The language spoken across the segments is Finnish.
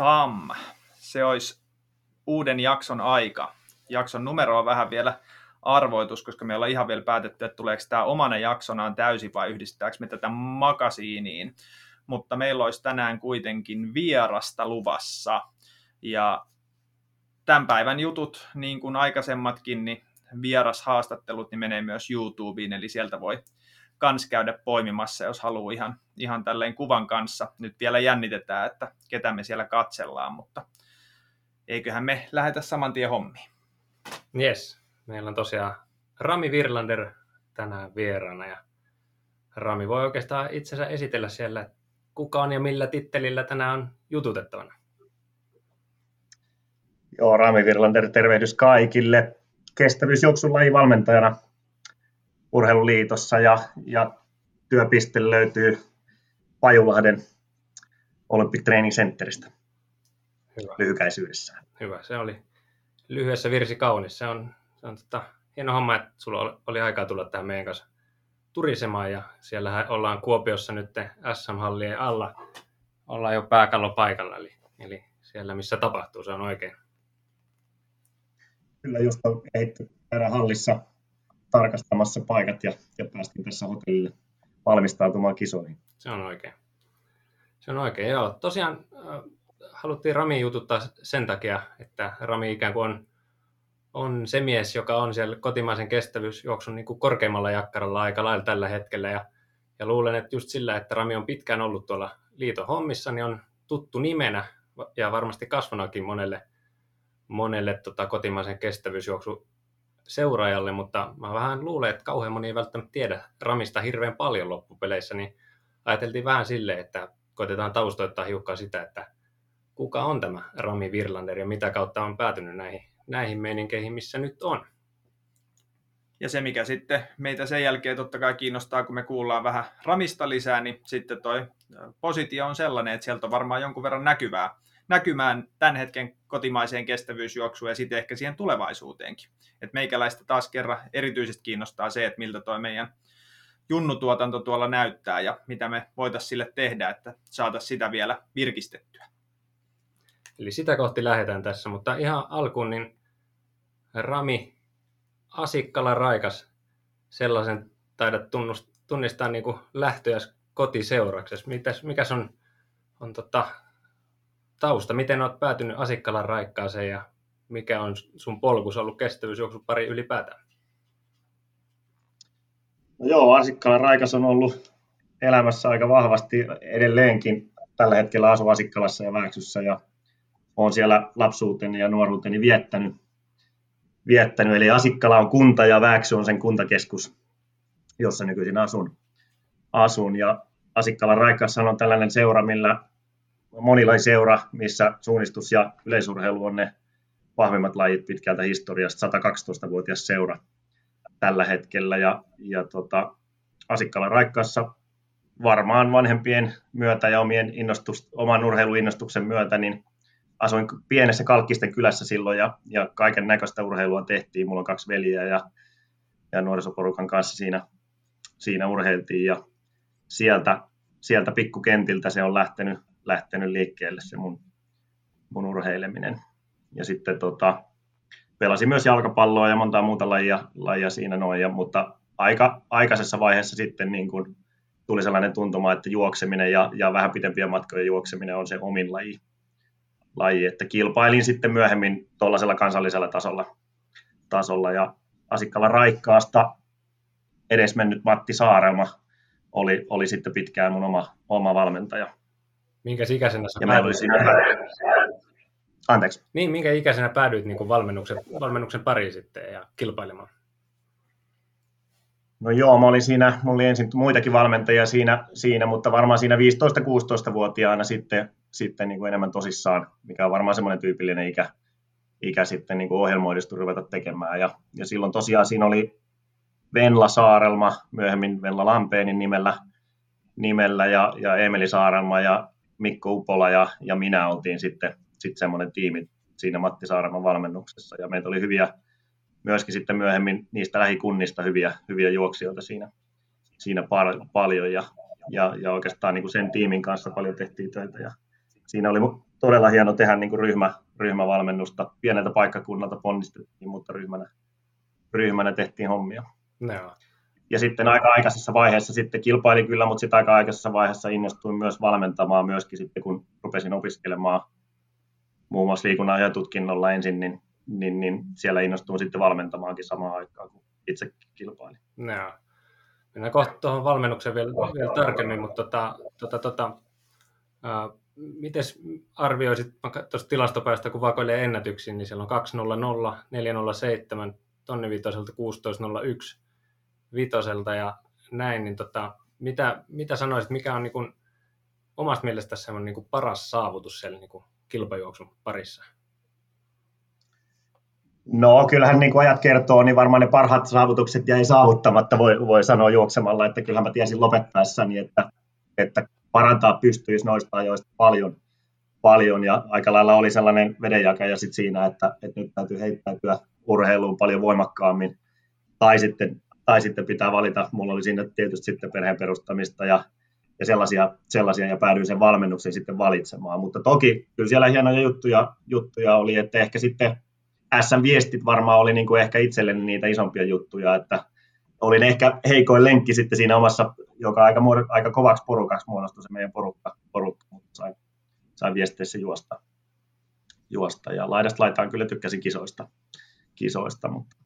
patam. Se olisi uuden jakson aika. Jakson numero on vähän vielä arvoitus, koska me ollaan ihan vielä päätetty, että tuleeko tämä omana jaksonaan täysin vai yhdistetäänkö me tätä makasiiniin. Mutta meillä olisi tänään kuitenkin vierasta luvassa. Ja tämän päivän jutut, niin kuin aikaisemmatkin, niin vierashaastattelut niin menee myös YouTubeen, eli sieltä voi kans käydä poimimassa, jos haluaa ihan, ihan tälleen kuvan kanssa. Nyt vielä jännitetään, että ketä me siellä katsellaan, mutta eiköhän me lähetä saman tien hommiin. Yes, meillä on tosiaan Rami Virlander tänään vieraana ja Rami voi oikeastaan itsensä esitellä siellä, kuka on ja millä tittelillä tänään on jututettavana. Joo, Rami Virlander, tervehdys kaikille. Kestävyysjuoksun lajivalmentajana Urheiluliitossa ja, ja työpiste löytyy Pajulahden Olympic Training Centeristä Hyvä. lyhykäisyydessään. Hyvä, se oli lyhyessä virsi kaunis. Se on, se on tota, hieno homma, että sulla oli, aikaa tulla tähän meidän kanssa turisemaan ja siellä ollaan Kuopiossa nyt SM-hallien alla. Ollaan jo pääkallopaikalla, eli, eli siellä missä tapahtuu, se on oikein. Kyllä just on kehitty hallissa tarkastamassa paikat ja, ja päästiin tässä hotellille valmistautumaan kisoihin. Se on oikein. Se on oikein, joo. Tosiaan äh, haluttiin Rami jututtaa sen takia, että Rami ikään kuin on, on se mies, joka on siellä kotimaisen kestävyysjuoksun niin korkeimmalla jakkaralla aika lailla tällä hetkellä. Ja, ja luulen, että just sillä, että Rami on pitkään ollut tuolla liiton hommissa, niin on tuttu nimenä ja varmasti kasvanakin monelle, monelle tota, kotimaisen kestävyysjuoksun seuraajalle, mutta mä vähän luulen, että kauhean moni ei välttämättä tiedä Ramista hirveän paljon loppupeleissä, niin ajateltiin vähän sille, että koitetaan taustoittaa hiukan sitä, että kuka on tämä Rami Virlander ja mitä kautta on päätynyt näihin, näihin meininkeihin, missä nyt on. Ja se, mikä sitten meitä sen jälkeen totta kai kiinnostaa, kun me kuullaan vähän Ramista lisää, niin sitten toi positio on sellainen, että sieltä on varmaan jonkun verran näkyvää näkymään tämän hetken kotimaiseen kestävyysjuoksuun ja sitten ehkä siihen tulevaisuuteenkin. Et meikäläistä taas kerran erityisesti kiinnostaa se, että miltä tuo meidän junnutuotanto tuolla näyttää ja mitä me voitaisiin sille tehdä, että saataisiin sitä vielä virkistettyä. Eli sitä kohti lähdetään tässä, mutta ihan alkuun niin Rami Asikkala Raikas, sellaisen taidat tunnistaa niin kuin lähtöjäs kotiseuraksessa. Mitäs, mikäs on, on tota, tausta, miten olet päätynyt Asikkalan raikkaaseen ja mikä on sun polkus ollut kestävyysjuoksun pari ylipäätään? No joo, Asikkalan raikas on ollut elämässä aika vahvasti edelleenkin. Tällä hetkellä asun Asikkalassa ja Vääksyssä ja olen siellä lapsuuteni ja nuoruuteni viettänyt. viettänyt. Eli Asikkala on kunta ja Vääksy on sen kuntakeskus, jossa nykyisin asun. asun. Ja Asikkalan raikassa on tällainen seura, millä monilajiseura, missä suunnistus ja yleisurheilu on ne vahvimmat lajit pitkältä historiasta, 112-vuotias seura tällä hetkellä. Ja, ja tota, Asikkala Raikkaassa varmaan vanhempien myötä ja omien innostus, oman urheiluinnostuksen myötä, niin asuin pienessä Kalkkisten kylässä silloin ja, ja kaiken näköistä urheilua tehtiin. Mulla on kaksi veljeä ja, ja nuorisoporukan kanssa siinä, siinä urheiltiin ja sieltä, sieltä pikkukentiltä se on lähtenyt lähtenyt liikkeelle se mun, mun urheileminen. Ja sitten tota, pelasin myös jalkapalloa ja monta muuta lajia, lajia siinä noin, ja, mutta aika aikaisessa vaiheessa sitten niin kun tuli sellainen tuntuma, että juokseminen ja, ja vähän pitempiä matkoja juokseminen on se omin laji. laji. Että kilpailin sitten myöhemmin tuollaisella kansallisella tasolla, tasolla ja Asikkala Raikkaasta edesmennyt Matti Saarelma oli, oli sitten pitkään mun oma, oma valmentaja. Minkä ikäisenä sä ja päädyit? Siinä... Anteeksi. Niin, minkä ikäisenä päädyit niin valmennuksen, valmennuksen pariin sitten ja kilpailemaan? No joo, mä olin siinä, mulla oli ensin muitakin valmentajia siinä, siinä mutta varmaan siinä 15-16-vuotiaana sitten, sitten niin kuin enemmän tosissaan, mikä on varmaan semmoinen tyypillinen ikä, ikä sitten niin kuin ruveta tekemään. Ja, ja silloin tosiaan siinä oli Venla Saarelma, myöhemmin Venla Lampeenin nimellä, nimellä ja, ja Emeli Saarelma ja Mikko Upola ja, ja minä oltiin sitten, sitten semmoinen tiimi siinä Matti Saareman valmennuksessa. Ja meitä oli hyviä, myöskin sitten myöhemmin niistä lähikunnista hyviä, hyviä juoksijoita siinä, siinä par, paljon. Ja, ja, ja oikeastaan niin kuin sen tiimin kanssa paljon tehtiin töitä. Ja siinä oli todella hieno tehdä niin kuin ryhmä, ryhmävalmennusta. Pieneltä paikkakunnalta ponnistettiin, mutta ryhmänä, ryhmänä tehtiin hommia. No. Ja sitten aika aikaisessa vaiheessa sitten kilpailin kyllä, mutta sitten aika aikaisessa vaiheessa innostuin myös valmentamaan myöskin sitten, kun rupesin opiskelemaan muun muassa liikunnan ja tutkinnolla ensin, niin, niin, niin siellä innostuin sitten valmentamaankin samaan aikaan, kun itse kilpailin. No. Mennään kohta tuohon valmennukseen vielä, vielä tarkemmin, mutta tota, tota, tota, ää, miten arvioisit tuosta tilastopäästä, kun vakoilee ennätyksiin, niin siellä on 200, 407, tonni viitoselta 1601 vitoselta ja näin, niin tota, mitä, mitä sanoisit, mikä on niin kuin, omasta mielestä semmoinen niin kuin paras saavutus siellä niin kuin kilpajuoksun parissa? No kyllähän niin kuin ajat kertoo, niin varmaan ne parhaat saavutukset jäi saavuttamatta, voi, voi sanoa juoksemalla, että kyllähän mä tiesin lopettaessani, että, että parantaa pystyisi noista ajoista paljon, paljon ja aika lailla oli sellainen vedenjakaja sit siinä, että, että nyt täytyy heittäytyä urheiluun paljon voimakkaammin tai sitten, tai sitten pitää valita, mulla oli siinä tietysti sitten perheen perustamista ja, ja sellaisia, sellaisia, ja päädyin sen valmennuksen sitten valitsemaan, mutta toki kyllä siellä hienoja juttuja, juttuja oli, että ehkä sitten SM-viestit varmaan oli niin kuin ehkä itselleni niitä isompia juttuja, että olin ehkä heikoin lenkki sitten siinä omassa, joka aika, aika kovaksi porukaksi muodostui se meidän porukka, porukka mutta sain, sain viesteissä juosta, juosta. Ja laidasta laitaan kyllä tykkäsin kisoista, kisoista mutta,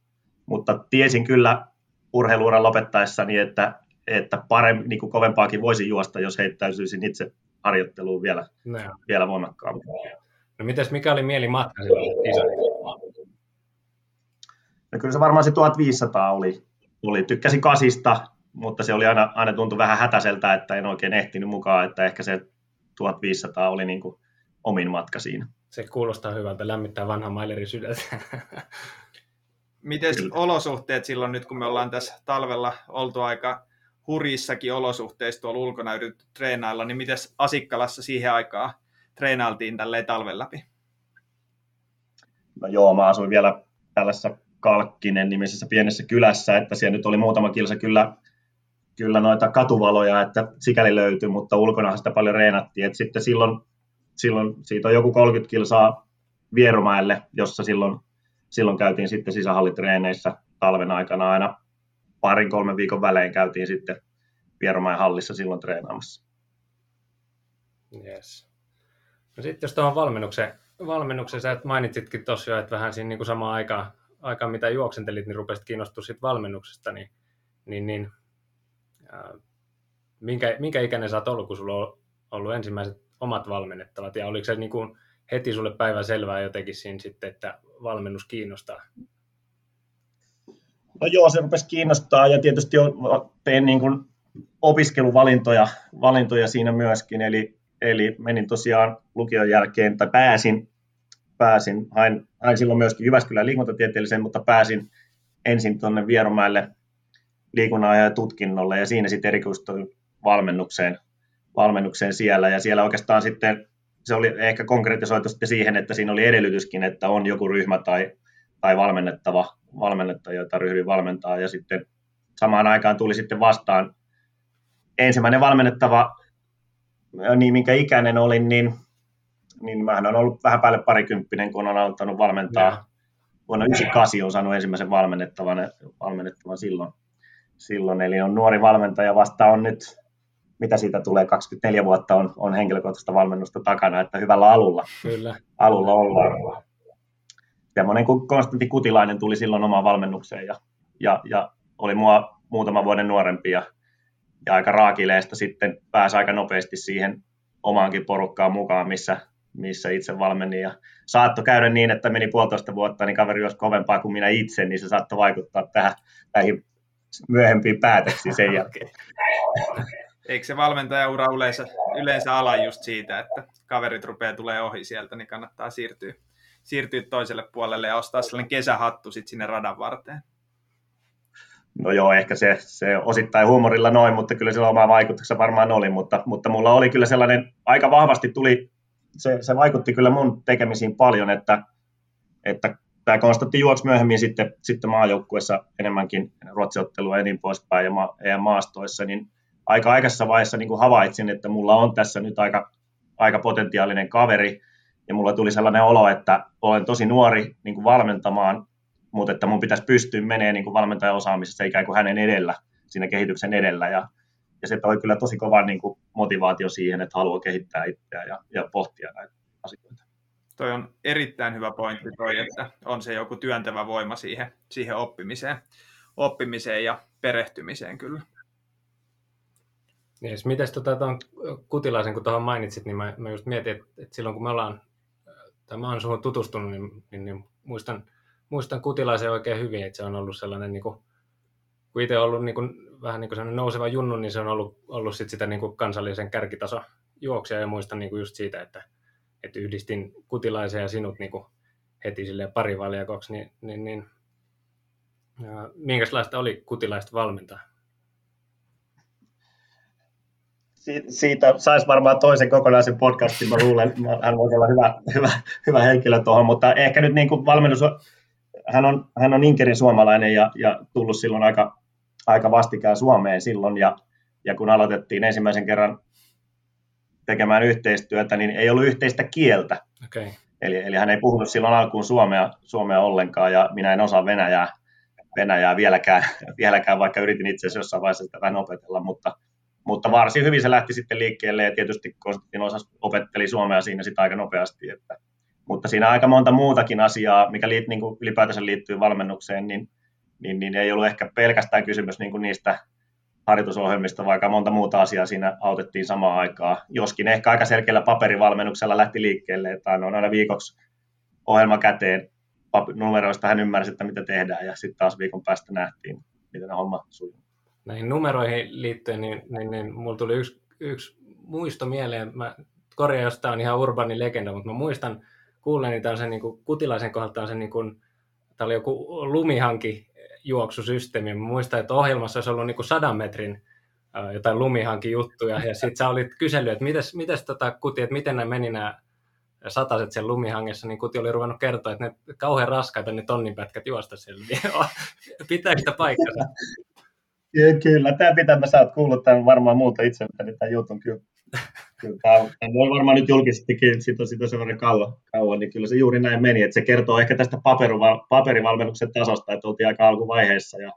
mutta tiesin kyllä urheiluuran lopettaessani, että, että paremmin, niin kuin kovempaakin voisi juosta, jos heittäytyisin itse harjoitteluun vielä, no. vielä voimakkaammin. No mites, mikä oli mieli matka No kyllä se varmaan se 1500 oli, oli. Tykkäsin kasista, mutta se oli aina, aina tuntui vähän hätäiseltä, että en oikein ehtinyt mukaan, että ehkä se 1500 oli niin kuin omin matka siinä. Se kuulostaa hyvältä, lämmittää vanha maileri sydäntä. Miten olosuhteet silloin nyt, kun me ollaan tässä talvella oltu aika hurjissakin olosuhteissa tuolla ulkona yritetty treenailla, niin miten Asikkalassa siihen aikaan treenailtiin tälleen talven läpi? No joo, mä asuin vielä tällaisessa Kalkkinen nimisessä pienessä kylässä, että siellä nyt oli muutama kilsa kyllä, kyllä noita katuvaloja, että sikäli löytyi, mutta ulkona sitä paljon reenattiin. että sitten silloin, silloin siitä on joku 30 kilsaa Vierumäelle, jossa silloin, silloin käytiin sitten sisähallitreeneissä talven aikana aina parin kolmen viikon välein käytiin sitten Vierumäen hallissa silloin treenaamassa. Yes. No sitten jos tuohon valmennuksen, valmennuksen sä mainitsitkin tosiaan, että vähän siinä niin kuin samaan aikaan aikaan, mitä juoksentelit, niin rupesit kiinnostua siitä valmennuksesta, niin, niin, niin ää, minkä, minkä ikäinen sä oot ollut, kun sulla on ollut ensimmäiset omat valmennettavat, ja oliko se niin kuin heti sulle päivä selvää jotenkin siinä sitten, että valmennus kiinnostaa? No joo, se rupesi kiinnostaa, ja tietysti tein niin kuin opiskeluvalintoja valintoja siinä myöskin, eli, eli menin tosiaan lukion jälkeen, tai pääsin pääsin, hain, hain silloin myöskin Jyväskylän liikuntatieteellisen, mutta pääsin ensin tuonne Vierumäelle liikunnan ja tutkinnolle ja siinä sitten erikoistuin valmennukseen, valmennukseen siellä. Ja siellä oikeastaan sitten se oli ehkä konkretisoitu sitten siihen, että siinä oli edellytyskin, että on joku ryhmä tai, tai valmennettava, valmennettaja, jota ryhdyin valmentaa ja sitten samaan aikaan tuli sitten vastaan ensimmäinen valmennettava, niin minkä ikäinen olin, niin niin mä on ollut vähän päälle parikymppinen, kun on aloittanut valmentaa. Ja. Vuonna 98 on saanut ensimmäisen valmennettavan, valmennettavan silloin, silloin. Eli on nuori valmentaja, vasta on nyt, mitä siitä tulee, 24 vuotta on, on henkilökohtaista valmennusta takana, että hyvällä alulla, Kyllä. alulla ollaan. Semmoinen kuin Konstantin Kutilainen tuli silloin omaan valmennukseen ja, ja, ja oli mua muutama vuoden nuorempi ja, ja aika raakileesta sitten pääsi aika nopeasti siihen omaankin porukkaan mukaan, missä, missä itse valmenin. Ja saattoi käydä niin, että meni puolitoista vuotta, niin kaveri olisi kovempaa kuin minä itse, niin se saattoi vaikuttaa tähän näihin myöhempiin päätöksiin sen jälkeen. Eikö se valmentajaura yleensä, yleensä ala just siitä, että kaverit rupeaa tulee ohi sieltä, niin kannattaa siirtyä, siirtyä toiselle puolelle ja ostaa sellainen kesähattu sitten sinne radan varteen? No joo, ehkä se, se osittain huumorilla noin, mutta kyllä sillä oma vaikutuksensa varmaan oli, mutta, mutta mulla oli kyllä sellainen, aika vahvasti tuli se, se vaikutti kyllä mun tekemisiin paljon, että, että tämä Konstantti juoksi myöhemmin sitten, sitten maajoukkuessa enemmänkin ruotsiottelua ja niin poispäin ja, ma, ja maastoissa, niin aika aikaisessa vaiheessa niin kuin havaitsin, että mulla on tässä nyt aika aika potentiaalinen kaveri, ja mulla tuli sellainen olo, että olen tosi nuori niin kuin valmentamaan, mutta että mun pitäisi pystyä menemään niin kuin valmentajan osaamisessa ikään kuin hänen edellä, siinä kehityksen edellä, ja, ja se toi kyllä tosi kovan niin kuin motivaatio siihen, että haluaa kehittää itseään ja, ja pohtia näitä asioita. Toi on erittäin hyvä pointti toi, että on se joku työntävä voima siihen, siihen oppimiseen, oppimiseen ja perehtymiseen kyllä. Yes, mites tota, tuon Kutilaisen, kun tuohon mainitsit, niin mä, mä just mietin, että, että silloin kun me ollaan, tai mä oon suhun tutustunut, niin, niin, niin muistan, muistan Kutilaisen oikein hyvin, että se on ollut sellainen, niin kuin, kun itse on ollut niin kuin, vähän niin kuin nouseva junnu, niin se on ollut, ollut sit sitä niin kuin kansallisen kärkitaso juoksia, ja muistan niin kuin just siitä, että, että yhdistin Kutilaisen ja sinut niin kuin heti silleen parivaljakoksi, niin, niin, niin minkälaista oli Kutilaista valmentaa? Siitä saisi varmaan toisen kokonaisen podcastin, mä luulen, hän voisi olla hyvä, hyvä, hyvä henkilö tuohon, mutta ehkä nyt niin kuin valmennus, hän on, hän on Inkerin suomalainen ja, ja tullut silloin aika, aika vastikään Suomeen silloin, ja, ja kun aloitettiin ensimmäisen kerran tekemään yhteistyötä, niin ei ollut yhteistä kieltä. Okay. Eli, eli hän ei puhunut silloin alkuun suomea, suomea ollenkaan, ja minä en osaa venäjää, venäjää vieläkään, vieläkään, vaikka yritin itse asiassa jossain vaiheessa sitä vähän opetella, mutta, mutta varsin hyvin se lähti sitten liikkeelle ja tietysti Konstantin osas opetteli suomea siinä sitä aika nopeasti. Että, mutta siinä aika monta muutakin asiaa, mikä liit, niin ylipäätänsä liittyy valmennukseen, niin, niin, niin ei ollut ehkä pelkästään kysymys niin niistä harjoitusohjelmista, vaikka monta muuta asiaa siinä autettiin samaan aikaan. Joskin ehkä aika selkeällä paperivalmennuksella lähti liikkeelle, että on aina viikoksi ohjelma käteen, numeroista hän ymmärsi, että mitä tehdään, ja sitten taas viikon päästä nähtiin, miten homma sujuu näihin numeroihin liittyen, niin, niin, niin mulla tuli yksi, yksi muisto mieleen. Mä korjaan, jos tämä on ihan urbani legenda, mutta mä muistan kuulleeni tällaisen niin kuin, kutilaisen kohdalta se niin kuin, tämä oli joku lumihanki juoksusysteemi. Mä muistan, että ohjelmassa olisi ollut niin kuin sadan metrin jotain lumihanki juttuja, ja sitten sä olit kysellyt, että mites, mites tota, kuti, että miten nämä meni nämä sataset sen lumihangessa, niin kuti oli ruvennut kertoa, että ne kauhean raskaita ne tonninpätkät juosta siellä. Pitääkö sitä paikkansa? Kyllä, tämä pitää, mä saat kuulla tämän varmaan muuta itseltäni tämän jutun, kyllä. kyllä tämä on varmaan nyt julkisestikin, siitä on, siitä on kauan, kauan, niin kyllä se juuri näin meni, että se kertoo ehkä tästä paperivalmennuksen tasosta, että oltiin aika alkuvaiheessa ja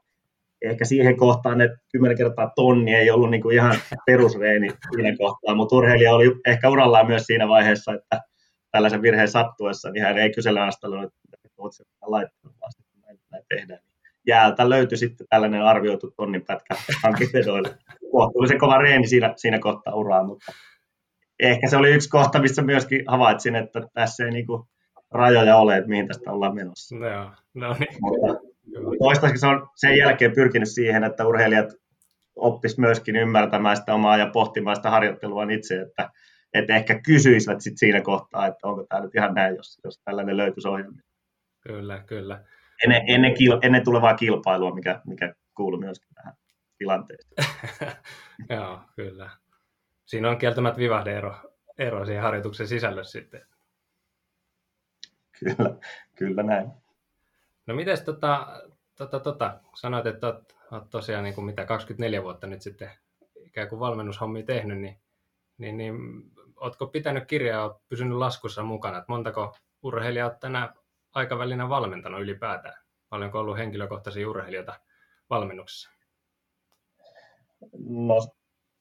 ehkä siihen kohtaan ne kymmenen kertaa tonni ei ollut niin kuin ihan perusreeni siinä kohtaa, mutta urheilija oli ehkä urallaan myös siinä vaiheessa, että tällaisen virheen sattuessa, niin hän ei kysellä astellut, että oletko laittanut, vaan näin, näin tehdään jäältä löytyi sitten tällainen arvioitu tonnin pätkä hankivedoille. Kohtuullisen kova reeni siinä, siinä kohtaa uraa, mutta ehkä se oli yksi kohta, missä myöskin havaitsin, että tässä ei niinku rajoja ole, että mihin tästä ollaan menossa. No, no niin. Mutta toistaiseksi se on sen jälkeen pyrkinyt siihen, että urheilijat oppis myöskin ymmärtämään sitä omaa ja pohtimaan sitä harjoittelua itse, että, että ehkä kysyisivät sit siinä kohtaa, että onko tämä nyt ihan näin, jos, jos tällainen löytyisi ohjelmia. Kyllä, kyllä ennen, ennen, kil, ennen tulevaa kilpailua, mikä, mikä kuuluu myöskin tähän tilanteeseen. Joo, kyllä. Siinä on kieltämättä vivahdeero ero siihen harjoituksen sisällössä sitten. Kyllä, kyllä näin. No miten tota, tota, tota, sanoit, että olet, olet tosiaan niin kuin mitä 24 vuotta nyt sitten ikään kuin valmennushommia tehnyt, niin, niin, niin oletko pitänyt kirjaa, olet pysynyt laskussa mukana, että montako urheilijaa olet tänä aikavälinä valmentanut ylipäätään? Paljonko ollut henkilökohtaisia urheilijoita valmennuksessa? No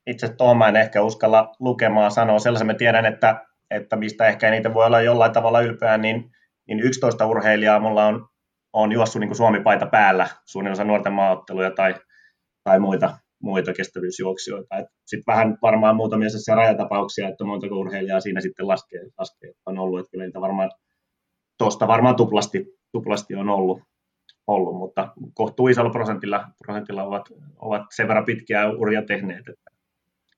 itse tuohon mä en ehkä uskalla lukemaan sanoa. Sellaisen mä tiedän, että, että mistä ehkä niitä voi olla jollain tavalla ylpeä, niin, niin 11 urheilijaa mulla on, on juossut niin Suomi-paita päällä, suunnilleen osa nuorten maaotteluja tai, tai muita, muita kestävyysjuoksijoita. Sitten vähän varmaan muutamia sellaisia rajatapauksia, että montako urheilijaa siinä sitten laskee, laskee on ollut, että kyllä niitä varmaan tuosta varmaan tuplasti, tuplasti on ollut, ollut, mutta kohtuu isolla prosentilla, prosentilla ovat, ovat sen verran pitkiä uria tehneet, että,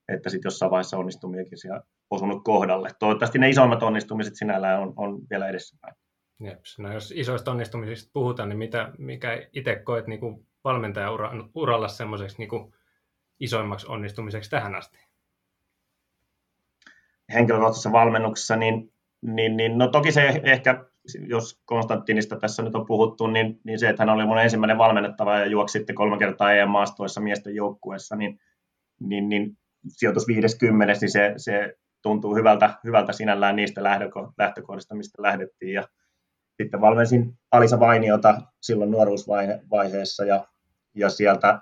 että sitten jossain vaiheessa onnistumiakin siellä osunut kohdalle. Toivottavasti ne isoimmat onnistumiset sinällään on, on vielä edessäpäin. Jeps. No jos isoista onnistumisista puhutaan, niin mitä, mikä itse koet niin kuin valmentaja-uralla semmoiseksi niin isoimmaksi onnistumiseksi tähän asti? Henkilökohtaisessa valmennuksessa, niin, niin, niin no toki se ehkä jos Konstantinista tässä nyt on puhuttu, niin, niin se, että hän oli mun ensimmäinen valmennettava ja juoksi sitten kolme kertaa EM-maastoissa miesten joukkueessa, niin, niin, niin sijoitus 50, niin se, se tuntuu hyvältä, hyvältä sinällään niistä lähtökohdista, mistä lähdettiin. Ja sitten valmensin Alisa Vainiota silloin nuoruusvaiheessa ja, ja sieltä,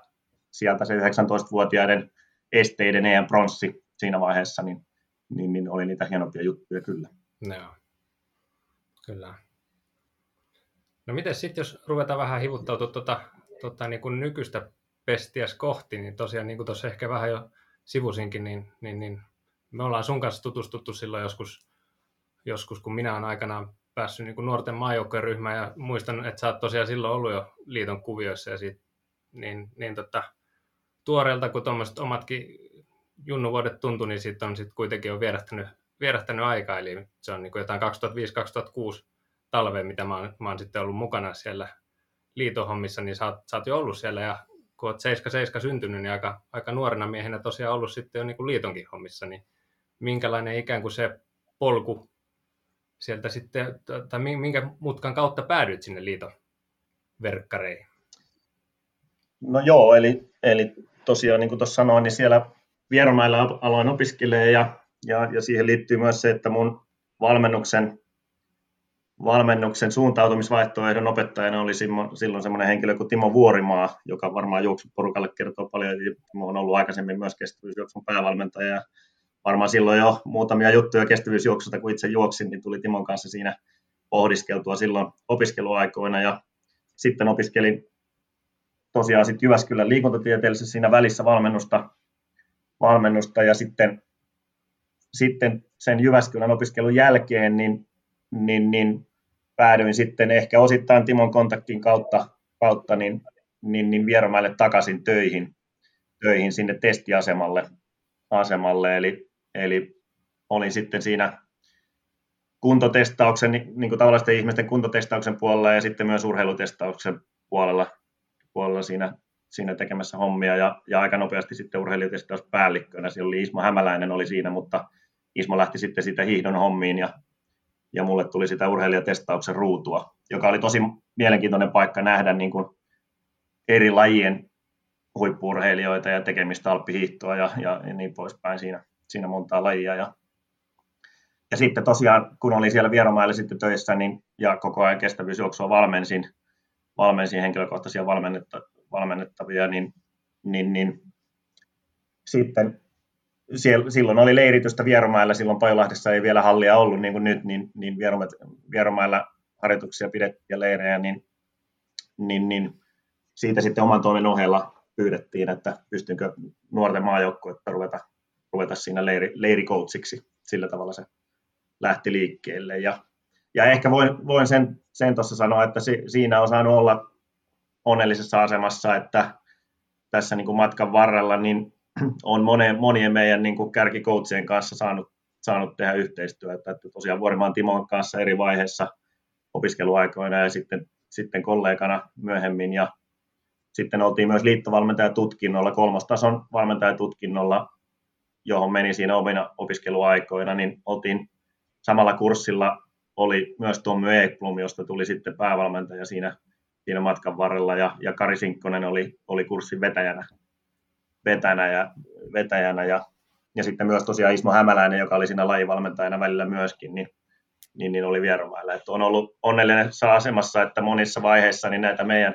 sieltä se 19-vuotiaiden esteiden EM pronssi siinä vaiheessa, niin, niin, niin oli niitä hienompia juttuja kyllä. Joo, kyllä. No miten sitten, jos ruvetaan vähän hivuttautua tuota, tuota, niin kuin nykyistä pestiäs kohti, niin tosiaan niin kuin tuossa ehkä vähän jo sivusinkin, niin, niin, niin me ollaan sun kanssa tutustuttu silloin joskus, joskus kun minä olen aikanaan päässyt niin kuin nuorten maajoukkojen ja muistan, että sä oot tosiaan silloin ollut jo liiton kuvioissa ja siitä, niin, niin tota, tuoreelta kun tuommoiset omatkin junnuvuodet tuntui, niin siitä on sitten kuitenkin jo vierähtänyt, vierähtänyt aika, eli se on niin kuin jotain 2005-2006 talveen, mitä mä oon, mä oon sitten ollut mukana siellä liitohommissa, niin sä oot, sä oot jo ollut siellä ja kun oot 77 syntynyt, niin aika, aika nuorena miehenä tosiaan ollut sitten jo niin kuin liitonkin hommissa, niin minkälainen ikään kuin se polku sieltä sitten, tai minkä mutkan kautta päädyit sinne liiton verkkareihin? No joo, eli, eli tosiaan niin kuin tuossa sanoin, niin siellä Vieromailla aloin opiskelemaan ja, ja, ja siihen liittyy myös se, että mun valmennuksen valmennuksen suuntautumisvaihtoehdon opettajana oli silloin semmoinen henkilö kuin Timo Vuorimaa, joka varmaan juoksuporukalle kertoo paljon. Timo on ollut aikaisemmin myös kestävyysjuoksun päävalmentaja ja varmaan silloin jo muutamia juttuja kestävyysjuoksusta, kun itse juoksin, niin tuli Timon kanssa siinä pohdiskeltua silloin opiskeluaikoina ja sitten opiskelin tosiaan sitten Jyväskylän liikuntatieteellisessä siinä välissä valmennusta, valmennusta ja sitten, sitten sen Jyväskylän opiskelun jälkeen niin niin, niin päädyin sitten ehkä osittain Timon kontaktin kautta, kautta niin, niin, niin Vieromäelle takaisin töihin, töihin sinne testiasemalle. Asemalle, eli, eli olin sitten siinä kuntotestauksen, niin kuin tavallisten ihmisten kuntotestauksen puolella ja sitten myös urheilutestauksen puolella, puolella siinä, siinä tekemässä hommia ja, ja aika nopeasti sitten urheilutestauspäällikkönä. Siellä oli Ismo Hämäläinen oli siinä, mutta Ismo lähti sitten siitä hiihdon hommiin ja ja mulle tuli sitä urheilijatestauksen ruutua, joka oli tosi mielenkiintoinen paikka nähdä niin kuin eri lajien huippurheilijoita ja tekemistä alppihiihtoa ja, ja, ja niin poispäin siinä, siinä montaa lajia. Ja, ja sitten tosiaan, kun olin siellä Vieromailla sitten töissä niin, ja koko ajan kestävyysjuoksua valmensin, valmensin henkilökohtaisia valmennetta, valmennettavia, niin, niin, niin sitten siellä, silloin oli leiritystä Vieromailla, silloin Pajolahdessa ei vielä hallia ollut niin kuin nyt, niin, niin Vieromailla harjoituksia pidettiin ja leirejä, niin, niin, niin siitä sitten oman toimen ohella pyydettiin, että pystynkö nuorten maajoukkuetta ruveta, ruveta siinä leiri, leirikoutsiksi. Sillä tavalla se lähti liikkeelle. Ja, ja ehkä voin, voin sen, sen tuossa sanoa, että si, siinä on saanut olla onnellisessa asemassa, että tässä niin kuin matkan varrella niin on monien, monien meidän niin kuin kärkikoutsien kanssa saanut, saanut tehdä yhteistyötä. Että tosiaan Vuorimaan Timon kanssa eri vaiheissa opiskeluaikoina ja sitten, sitten kollegana myöhemmin. Ja sitten oltiin myös liittovalmentajatutkinnolla, kolmostason valmentajatutkinnolla, johon meni siinä omina opiskeluaikoina, niin oltiin samalla kurssilla oli myös Tommy Ekblom, josta tuli sitten päävalmentaja siinä, siinä matkan varrella, ja, ja Kari Sinkkonen oli, oli kurssin vetäjänä vetänä ja, vetäjänä ja, ja sitten myös tosiaan Ismo Hämäläinen, joka oli siinä lajivalmentajana välillä myöskin, niin, niin, niin oli vieromailla. Että on ollut onnellinen asemassa, että monissa vaiheissa niin näitä meidän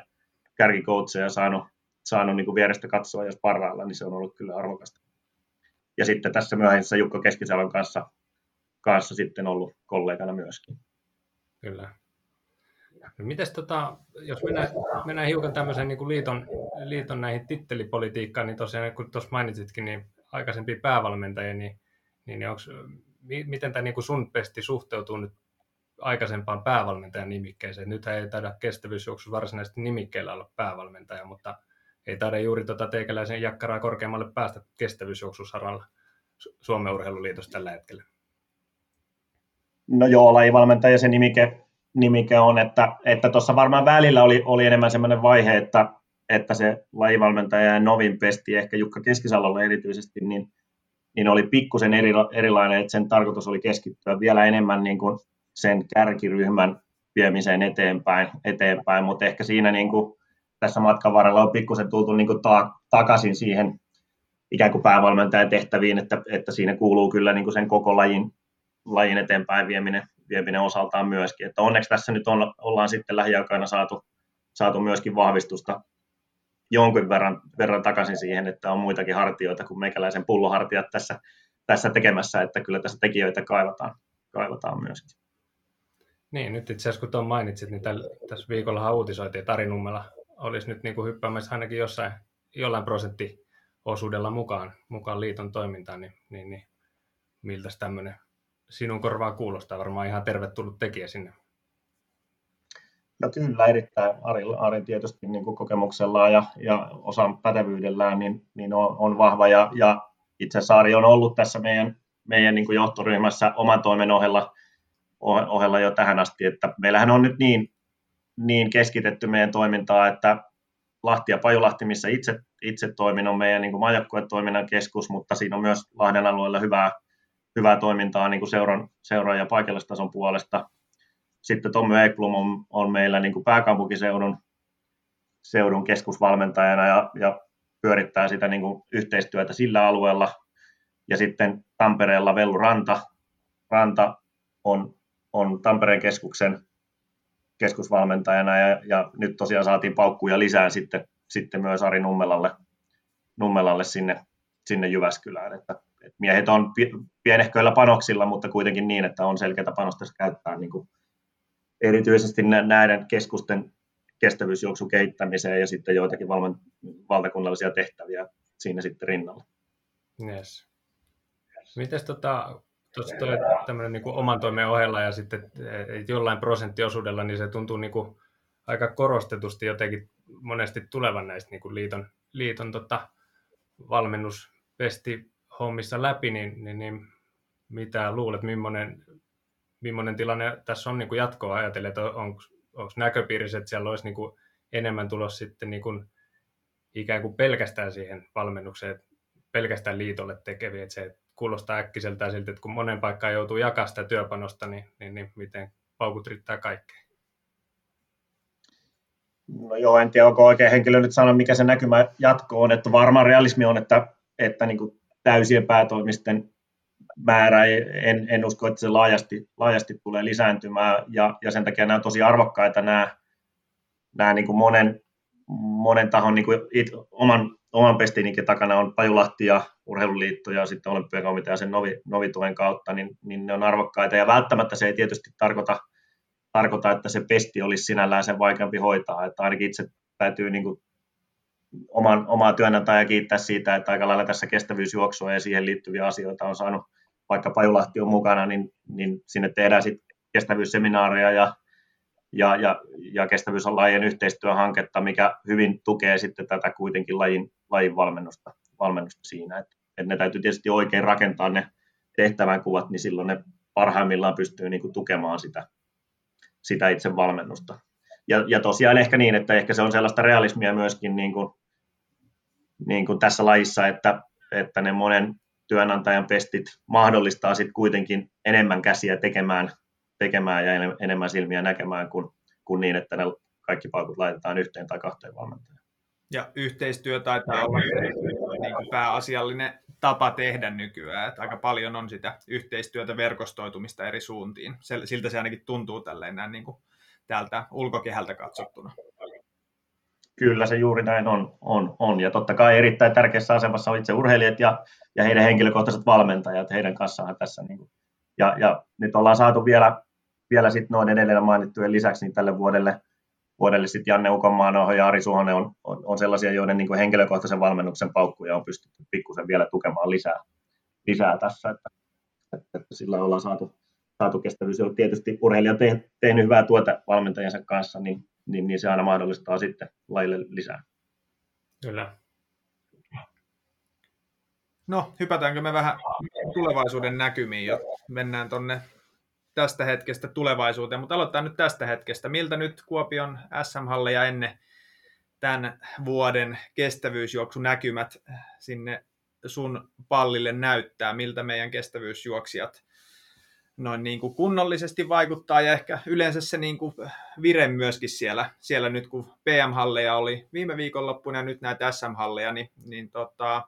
kärkikoutseja saanut, saanut niin kuin vierestä katsoa ja parhaalla, niin se on ollut kyllä arvokasta. Ja sitten tässä myöhemmissä Jukko Keskisalon kanssa, kanssa sitten ollut kollegana myöskin. Kyllä. No mites tota, jos mennään, mennään hiukan tämmöisen niin kuin liiton, liiton näihin tittelipolitiikkaan, niin tosiaan kun tuossa mainitsitkin, niin aikaisempia päävalmentajia, niin, niin onks, miten tämä niin kuin sun pesti suhteutuu nyt aikaisempaan päävalmentajan nimikkeeseen? Nythän ei taida kestävyysjuoksussa varsinaisesti nimikkeellä olla päävalmentaja, mutta ei taida juuri tota teikäläisen jakkaraa korkeammalle päästä kestävyysjuoksusaralla Suomen urheiluliitossa tällä hetkellä. No joo, lajivalmentaja se nimike nimike on, että että tuossa varmaan välillä oli, oli enemmän semmoinen vaihe, että, että se lajivalmentaja ja Novin pesti, ehkä Jukka Keskisalolla erityisesti, niin, niin oli pikkusen eri, erilainen, että sen tarkoitus oli keskittyä vielä enemmän niin kuin sen kärkiryhmän viemiseen eteenpäin, eteenpäin. Mutta ehkä siinä niin kuin tässä matkan varrella on pikkusen tultu niin kuin ta- takaisin siihen, ikään kuin päävalmentajan tehtäviin, että, että siinä kuuluu kyllä niin kuin sen koko lajin, lajin eteenpäin vieminen, vieminen osaltaan myöskin. Että onneksi tässä nyt on, ollaan sitten lähiaikoina saatu, saatu myöskin vahvistusta jonkun verran, verran takaisin siihen, että on muitakin hartioita kuin meikäläisen pullohartiat tässä, tässä tekemässä, että kyllä tässä tekijöitä kaivataan, kaivataan myöskin. Niin, nyt itse asiassa kun tuon mainitsit, niin tässä viikolla uutisoitiin, että Ari Nummela olisi nyt niin kuin hyppäämässä ainakin jossain, jollain prosenttiosuudella mukaan, mukaan liiton toimintaan, niin, niin, niin miltä tämmöinen sinun korvaa kuulostaa? Varmaan ihan tervetullut tekijä sinne. No kyllä, erittäin. Ari, Ari tietysti niin kuin kokemuksellaan ja, ja osan pätevyydellään niin, niin on, on, vahva. Ja, ja itse asiassa Ari on ollut tässä meidän, meidän niin kuin johtoryhmässä oman toimen ohella, ohella jo tähän asti. Että meillähän on nyt niin, niin keskitetty meidän toimintaa, että Lahti ja Pajulahti, missä itse, itse toimin, on meidän niin majoukkuetoiminnan keskus, mutta siinä on myös Lahden alueella hyvää, hyvää toimintaa niin kuin seuran, seuran ja paikallistason puolesta. Sitten Tommy Eiklum on, on meillä niin kuin pääkaupunkiseudun seudun keskusvalmentajana ja, ja pyörittää sitä niin kuin yhteistyötä sillä alueella. Ja sitten Tampereella Vellu Ranta, Ranta on, on Tampereen keskuksen keskusvalmentajana ja, ja nyt tosiaan saatiin paukkuja lisää sitten, sitten myös Ari Nummelalle, Nummelalle sinne, sinne Jyväskylään. Että miehet on pienehköillä panoksilla, mutta kuitenkin niin, että on selkeätä panosta käyttää niin kuin erityisesti näiden keskusten kestävyysjuoksun kehittämiseen ja sitten joitakin valtakunnallisia tehtäviä siinä sitten rinnalla. Yes. Mites tota, tuossa tulee tämmöinen niin oman toimen ohella ja sitten jollain prosenttiosuudella, niin se tuntuu niin kuin aika korostetusti jotenkin monesti tulevan näistä niin kuin liiton, liiton tota, valmennuspesti hommissa läpi, niin, niin, niin mitä luulet, millainen, millainen tilanne tässä on niin kuin jatkoa ajatellen, että onko, onko näköpiirissä, että siellä olisi niin kuin enemmän tulos sitten niin kuin ikään kuin pelkästään siihen valmennukseen, pelkästään liitolle tekeviä, että se kuulostaa äkkiseltään siltä, että kun monen paikkaan joutuu jakamaan sitä työpanosta, niin, niin, niin miten paukut riittää kaikkeen? No joo, en tiedä, onko oikein henkilö nyt sanoa, mikä se näkymä jatko on, että varmaan realismi on, että, että niin kuin täysien päätoimisten määrä, en, en usko, että se laajasti, laajasti tulee lisääntymään, ja, ja sen takia nämä on tosi arvokkaita nämä, nämä niin kuin monen, monen tahon niin kuin it, oman, oman pestininkin takana on Pajulahti ja Urheiluliitto ja sitten Olympiakomitea sen novi, novituen kautta, niin, niin ne on arvokkaita, ja välttämättä se ei tietysti tarkoita, tarkoita että se pesti olisi sinällään sen vaikeampi hoitaa, että ainakin itse täytyy niin kuin oman, omaa työnantajaa kiittää siitä, että aika lailla tässä kestävyysjuoksua ja siihen liittyviä asioita on saanut vaikka Pajulahti on mukana, niin, niin sinne tehdään sitten kestävyysseminaaria ja, ja, ja, ja kestävyys on lajien yhteistyöhanketta, mikä hyvin tukee sitten tätä kuitenkin lajin, lajin valmennusta, valmennusta siinä. Että, että ne täytyy tietysti oikein rakentaa ne tehtävänkuvat, niin silloin ne parhaimmillaan pystyy niin kuin tukemaan sitä, sitä itse valmennusta. Ja, ja tosiaan ehkä niin, että ehkä se on sellaista realismia myöskin niin kuin, niin kuin tässä lajissa, että, että ne monen työnantajan pestit mahdollistaa sitten kuitenkin enemmän käsiä tekemään, tekemään ja enemmän silmiä näkemään kuin, kuin niin, että ne kaikki paukut laitetaan yhteen tai kahteen valmentajaan. Ja yhteistyö taitaa olla niin kuin pääasiallinen tapa tehdä nykyään. Että aika paljon on sitä yhteistyötä, verkostoitumista eri suuntiin. Siltä se ainakin tuntuu tälleen näin niin kuin täältä ulkokehältä katsottuna. Kyllä se juuri näin on, on, on. Ja totta kai erittäin tärkeässä asemassa on itse urheilijat ja, ja heidän henkilökohtaiset valmentajat, heidän kanssaan tässä. Niin kuin. Ja, ja, nyt ollaan saatu vielä, vielä sit noin edelleen mainittujen lisäksi niin tälle vuodelle, vuodelle sit Janne Ukonmaanoho ja Ari Suhonen on, on, on, sellaisia, joiden niin kuin henkilökohtaisen valmennuksen paukkuja on pystytty pikkusen vielä tukemaan lisää, lisää tässä. Että, että, että sillä ollaan saatu, saatu kestävyys. Ja tietysti urheilija on tehnyt hyvää tuota valmentajansa kanssa, niin niin, niin se aina mahdollistaa sitten lajille lisää. Kyllä. No, hypätäänkö me vähän tulevaisuuden näkymiin jo? Mennään tuonne tästä hetkestä tulevaisuuteen, mutta aloitetaan nyt tästä hetkestä. Miltä nyt Kuopion SM-halleja ennen tämän vuoden kestävyysjuoksunäkymät sinne sun pallille näyttää? Miltä meidän kestävyysjuoksijat noin niin kuin kunnollisesti vaikuttaa ja ehkä yleensä se niin kuin vire myöskin siellä, siellä nyt kun PM-halleja oli viime viikonloppuna ja nyt näitä SM-halleja, niin, niin tota,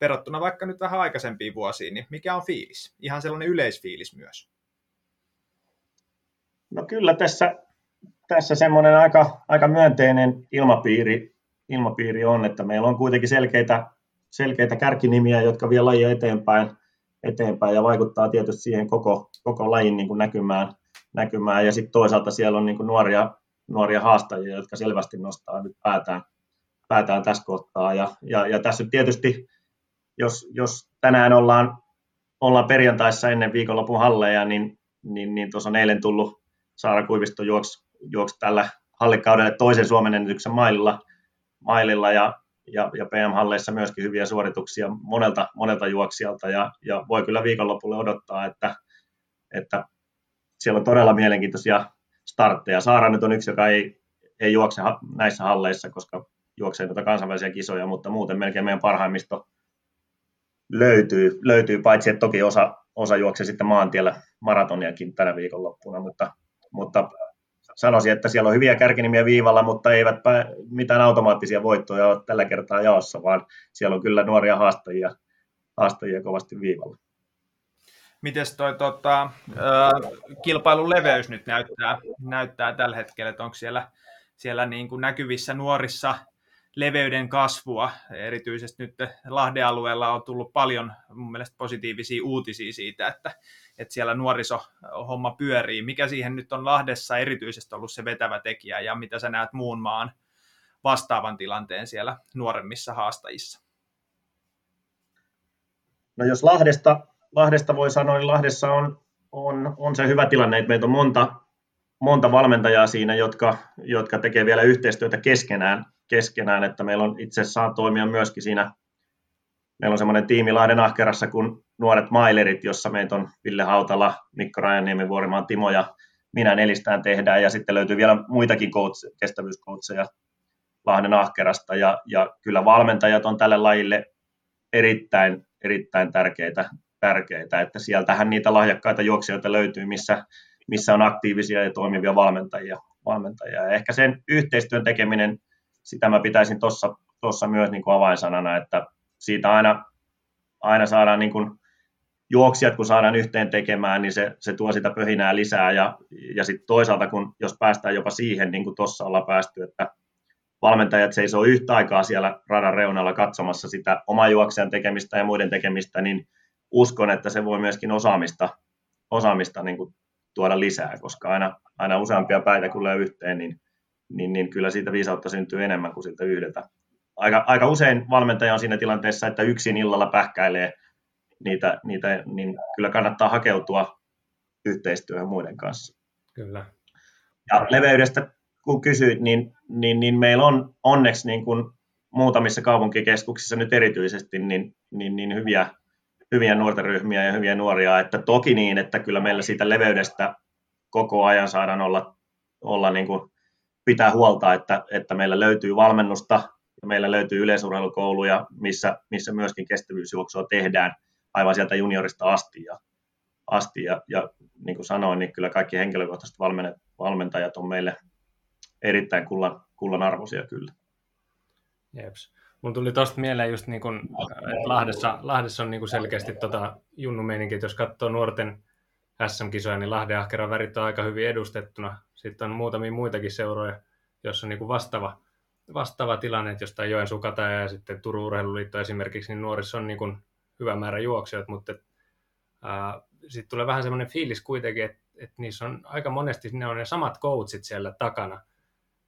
verrattuna vaikka nyt vähän aikaisempiin vuosiin, niin mikä on fiilis? Ihan sellainen yleisfiilis myös. No kyllä tässä, tässä semmoinen aika, aika myönteinen ilmapiiri, ilmapiiri on, että meillä on kuitenkin selkeitä, selkeitä kärkinimiä, jotka vie lajia eteenpäin, eteenpäin ja vaikuttaa tietysti siihen koko, koko lajin niin kuin näkymään, näkymään. Ja sitten toisaalta siellä on niin kuin nuoria, nuoria haastajia, jotka selvästi nostaa nyt päätään, päätään tässä kohtaa. Ja, ja, ja tässä tietysti, jos, jos tänään ollaan, ollaan perjantaissa ennen viikonlopun halleja, niin, niin, niin tuossa on eilen tullut Saara Kuivisto juoksi, juoksi tällä hallikaudelle toisen Suomen ennätyksen maililla, maililla ja, ja, ja PM-halleissa myöskin hyviä suorituksia monelta, monelta juoksijalta ja, ja voi kyllä viikonlopulle odottaa, että, että siellä on todella mielenkiintoisia startteja. Saara nyt on yksi, joka ei, ei juokse näissä halleissa, koska juoksee noita kansainvälisiä kisoja, mutta muuten melkein meidän parhaimmisto löytyy, löytyy paitsi että toki osa, osa juoksee sitten maantiellä maratoniakin tänä viikonloppuna, mutta, mutta sanoisin, että siellä on hyviä kärkinimiä viivalla, mutta eivät mitään automaattisia voittoja ole tällä kertaa jaossa, vaan siellä on kyllä nuoria haastajia, haastajia kovasti viivalla. Miten toi tota, kilpailun leveys nyt näyttää, näyttää tällä hetkellä, että onko siellä, siellä niin kuin näkyvissä nuorissa leveyden kasvua. Erityisesti nyt Lahden alueella on tullut paljon mun mielestä positiivisia uutisia siitä, että, että siellä nuorisohomma pyörii. Mikä siihen nyt on Lahdessa erityisesti ollut se vetävä tekijä ja mitä sä näet muun maan vastaavan tilanteen siellä nuoremmissa haastajissa? No jos Lahdesta, Lahdesta voi sanoa, niin Lahdessa on, on, on se hyvä tilanne, että meitä on monta, monta valmentajaa siinä, jotka, jotka tekee vielä yhteistyötä keskenään, keskenään, että meillä on itse saa toimia myöskin siinä, meillä on semmoinen tiimi Lahden ahkerassa kuin Nuoret Mailerit, jossa meitä on Ville Hautala, Mikko Rajaniemi, Vuorimaan Timo ja minä nelistään tehdään, ja sitten löytyy vielä muitakin coach, kestävyyskoutseja Lahden ahkerasta, ja, ja kyllä valmentajat on tälle lajille erittäin, erittäin tärkeitä, tärkeitä, että sieltähän niitä lahjakkaita juoksijoita löytyy, missä, missä on aktiivisia ja toimivia valmentajia. valmentajia. Ja ehkä sen yhteistyön tekeminen sitä mä pitäisin tuossa myös niin kuin avainsanana, että siitä aina, aina saadaan niin kuin juoksijat, kun saadaan yhteen tekemään, niin se, se tuo sitä pöhinää lisää. Ja, ja sitten toisaalta, kun jos päästään jopa siihen, niin kuin tuossa ollaan päästy, että valmentajat seisoo yhtä aikaa siellä radan reunalla katsomassa sitä oma juoksijan tekemistä ja muiden tekemistä, niin uskon, että se voi myöskin osaamista, osaamista niin kuin tuoda lisää, koska aina, aina useampia päitä kun yhteen, niin niin, niin kyllä siitä viisautta syntyy enemmän kuin siltä yhdeltä. Aika, aika usein valmentaja on siinä tilanteessa, että yksin illalla pähkäilee niitä, niitä niin kyllä kannattaa hakeutua yhteistyöhön muiden kanssa. Kyllä. Ja leveydestä kun kysyit, niin, niin, niin meillä on onneksi niin kuin muutamissa kaupunkikeskuksissa nyt erityisesti niin, niin, niin hyviä, hyviä nuorten ryhmiä ja hyviä nuoria, että toki niin, että kyllä meillä siitä leveydestä koko ajan saadaan olla, olla niin kuin pitää huolta, että, että meillä löytyy valmennusta ja meillä löytyy yleisurheilukouluja, missä, missä myöskin kestävyysjuoksua tehdään aivan sieltä juniorista asti. Ja, asti ja, ja niin kuin sanoin, niin kyllä kaikki henkilökohtaiset valmentajat on meille erittäin kullan, kullan arvoisia kyllä. Jeps. Mun tuli tuosta mieleen just niin kun, että Lahdessa, Lahdessa on niin selkeästi tota junnu jos katsoo nuorten SM-kisoja, niin Lahden ahkeran värit on aika hyvin edustettuna. Sitten on muutamia muitakin seuroja, joissa on niin kuin vastaava, vastaava tilanne, että jostain Joensuun Kataja ja sitten Turun Urheiluliitto esimerkiksi, niin nuorissa on niin kuin hyvä määrä juoksijat, mutta sitten tulee vähän semmoinen fiilis kuitenkin, että, että niissä on aika monesti ne on ne samat coachit siellä takana.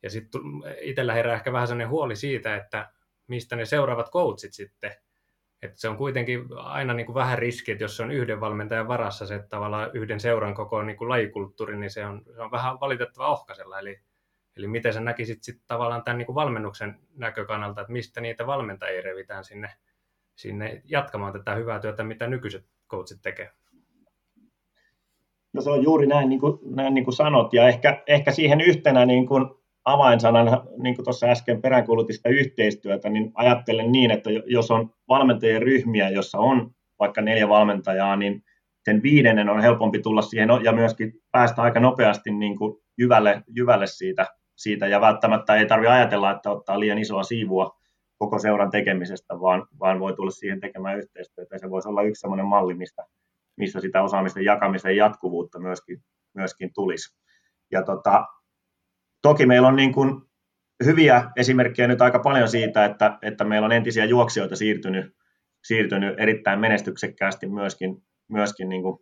Ja sitten itsellä herää ehkä vähän sellainen huoli siitä, että mistä ne seuraavat coachit sitten et se on kuitenkin aina niin kuin vähän riski, että jos se on yhden valmentajan varassa se että tavallaan yhden seuran koko niin kuin lajikulttuuri, niin se on, se on vähän valitettava ohkasella. Eli, eli miten sä näkisit sitten tavallaan tämän niin kuin valmennuksen näkökannalta, että mistä niitä valmentajia revitään sinne, sinne jatkamaan tätä hyvää työtä, mitä nykyiset coachit tekee? No se on juuri näin, niin kuin, näin niin kuin sanot, ja ehkä, ehkä siihen yhtenä niin kuin avainsanan, niin kuin tuossa äsken peräänkuulutin sitä yhteistyötä, niin ajattelen niin, että jos on valmentajien ryhmiä, jossa on vaikka neljä valmentajaa, niin sen viidennen on helpompi tulla siihen ja myöskin päästä aika nopeasti niin kuin jyvälle, jyvälle siitä, siitä, ja välttämättä ei tarvitse ajatella, että ottaa liian isoa siivua, koko seuran tekemisestä, vaan, vaan voi tulla siihen tekemään yhteistyötä. Ja se voisi olla yksi sellainen malli, mistä, missä sitä osaamisen jakamisen jatkuvuutta myöskin, myöskin tulisi. Ja tota, toki meillä on niin kuin hyviä esimerkkejä nyt aika paljon siitä, että, että meillä on entisiä juoksijoita siirtynyt, siirtynyt erittäin menestyksekkäästi myöskin, myöskin niin kuin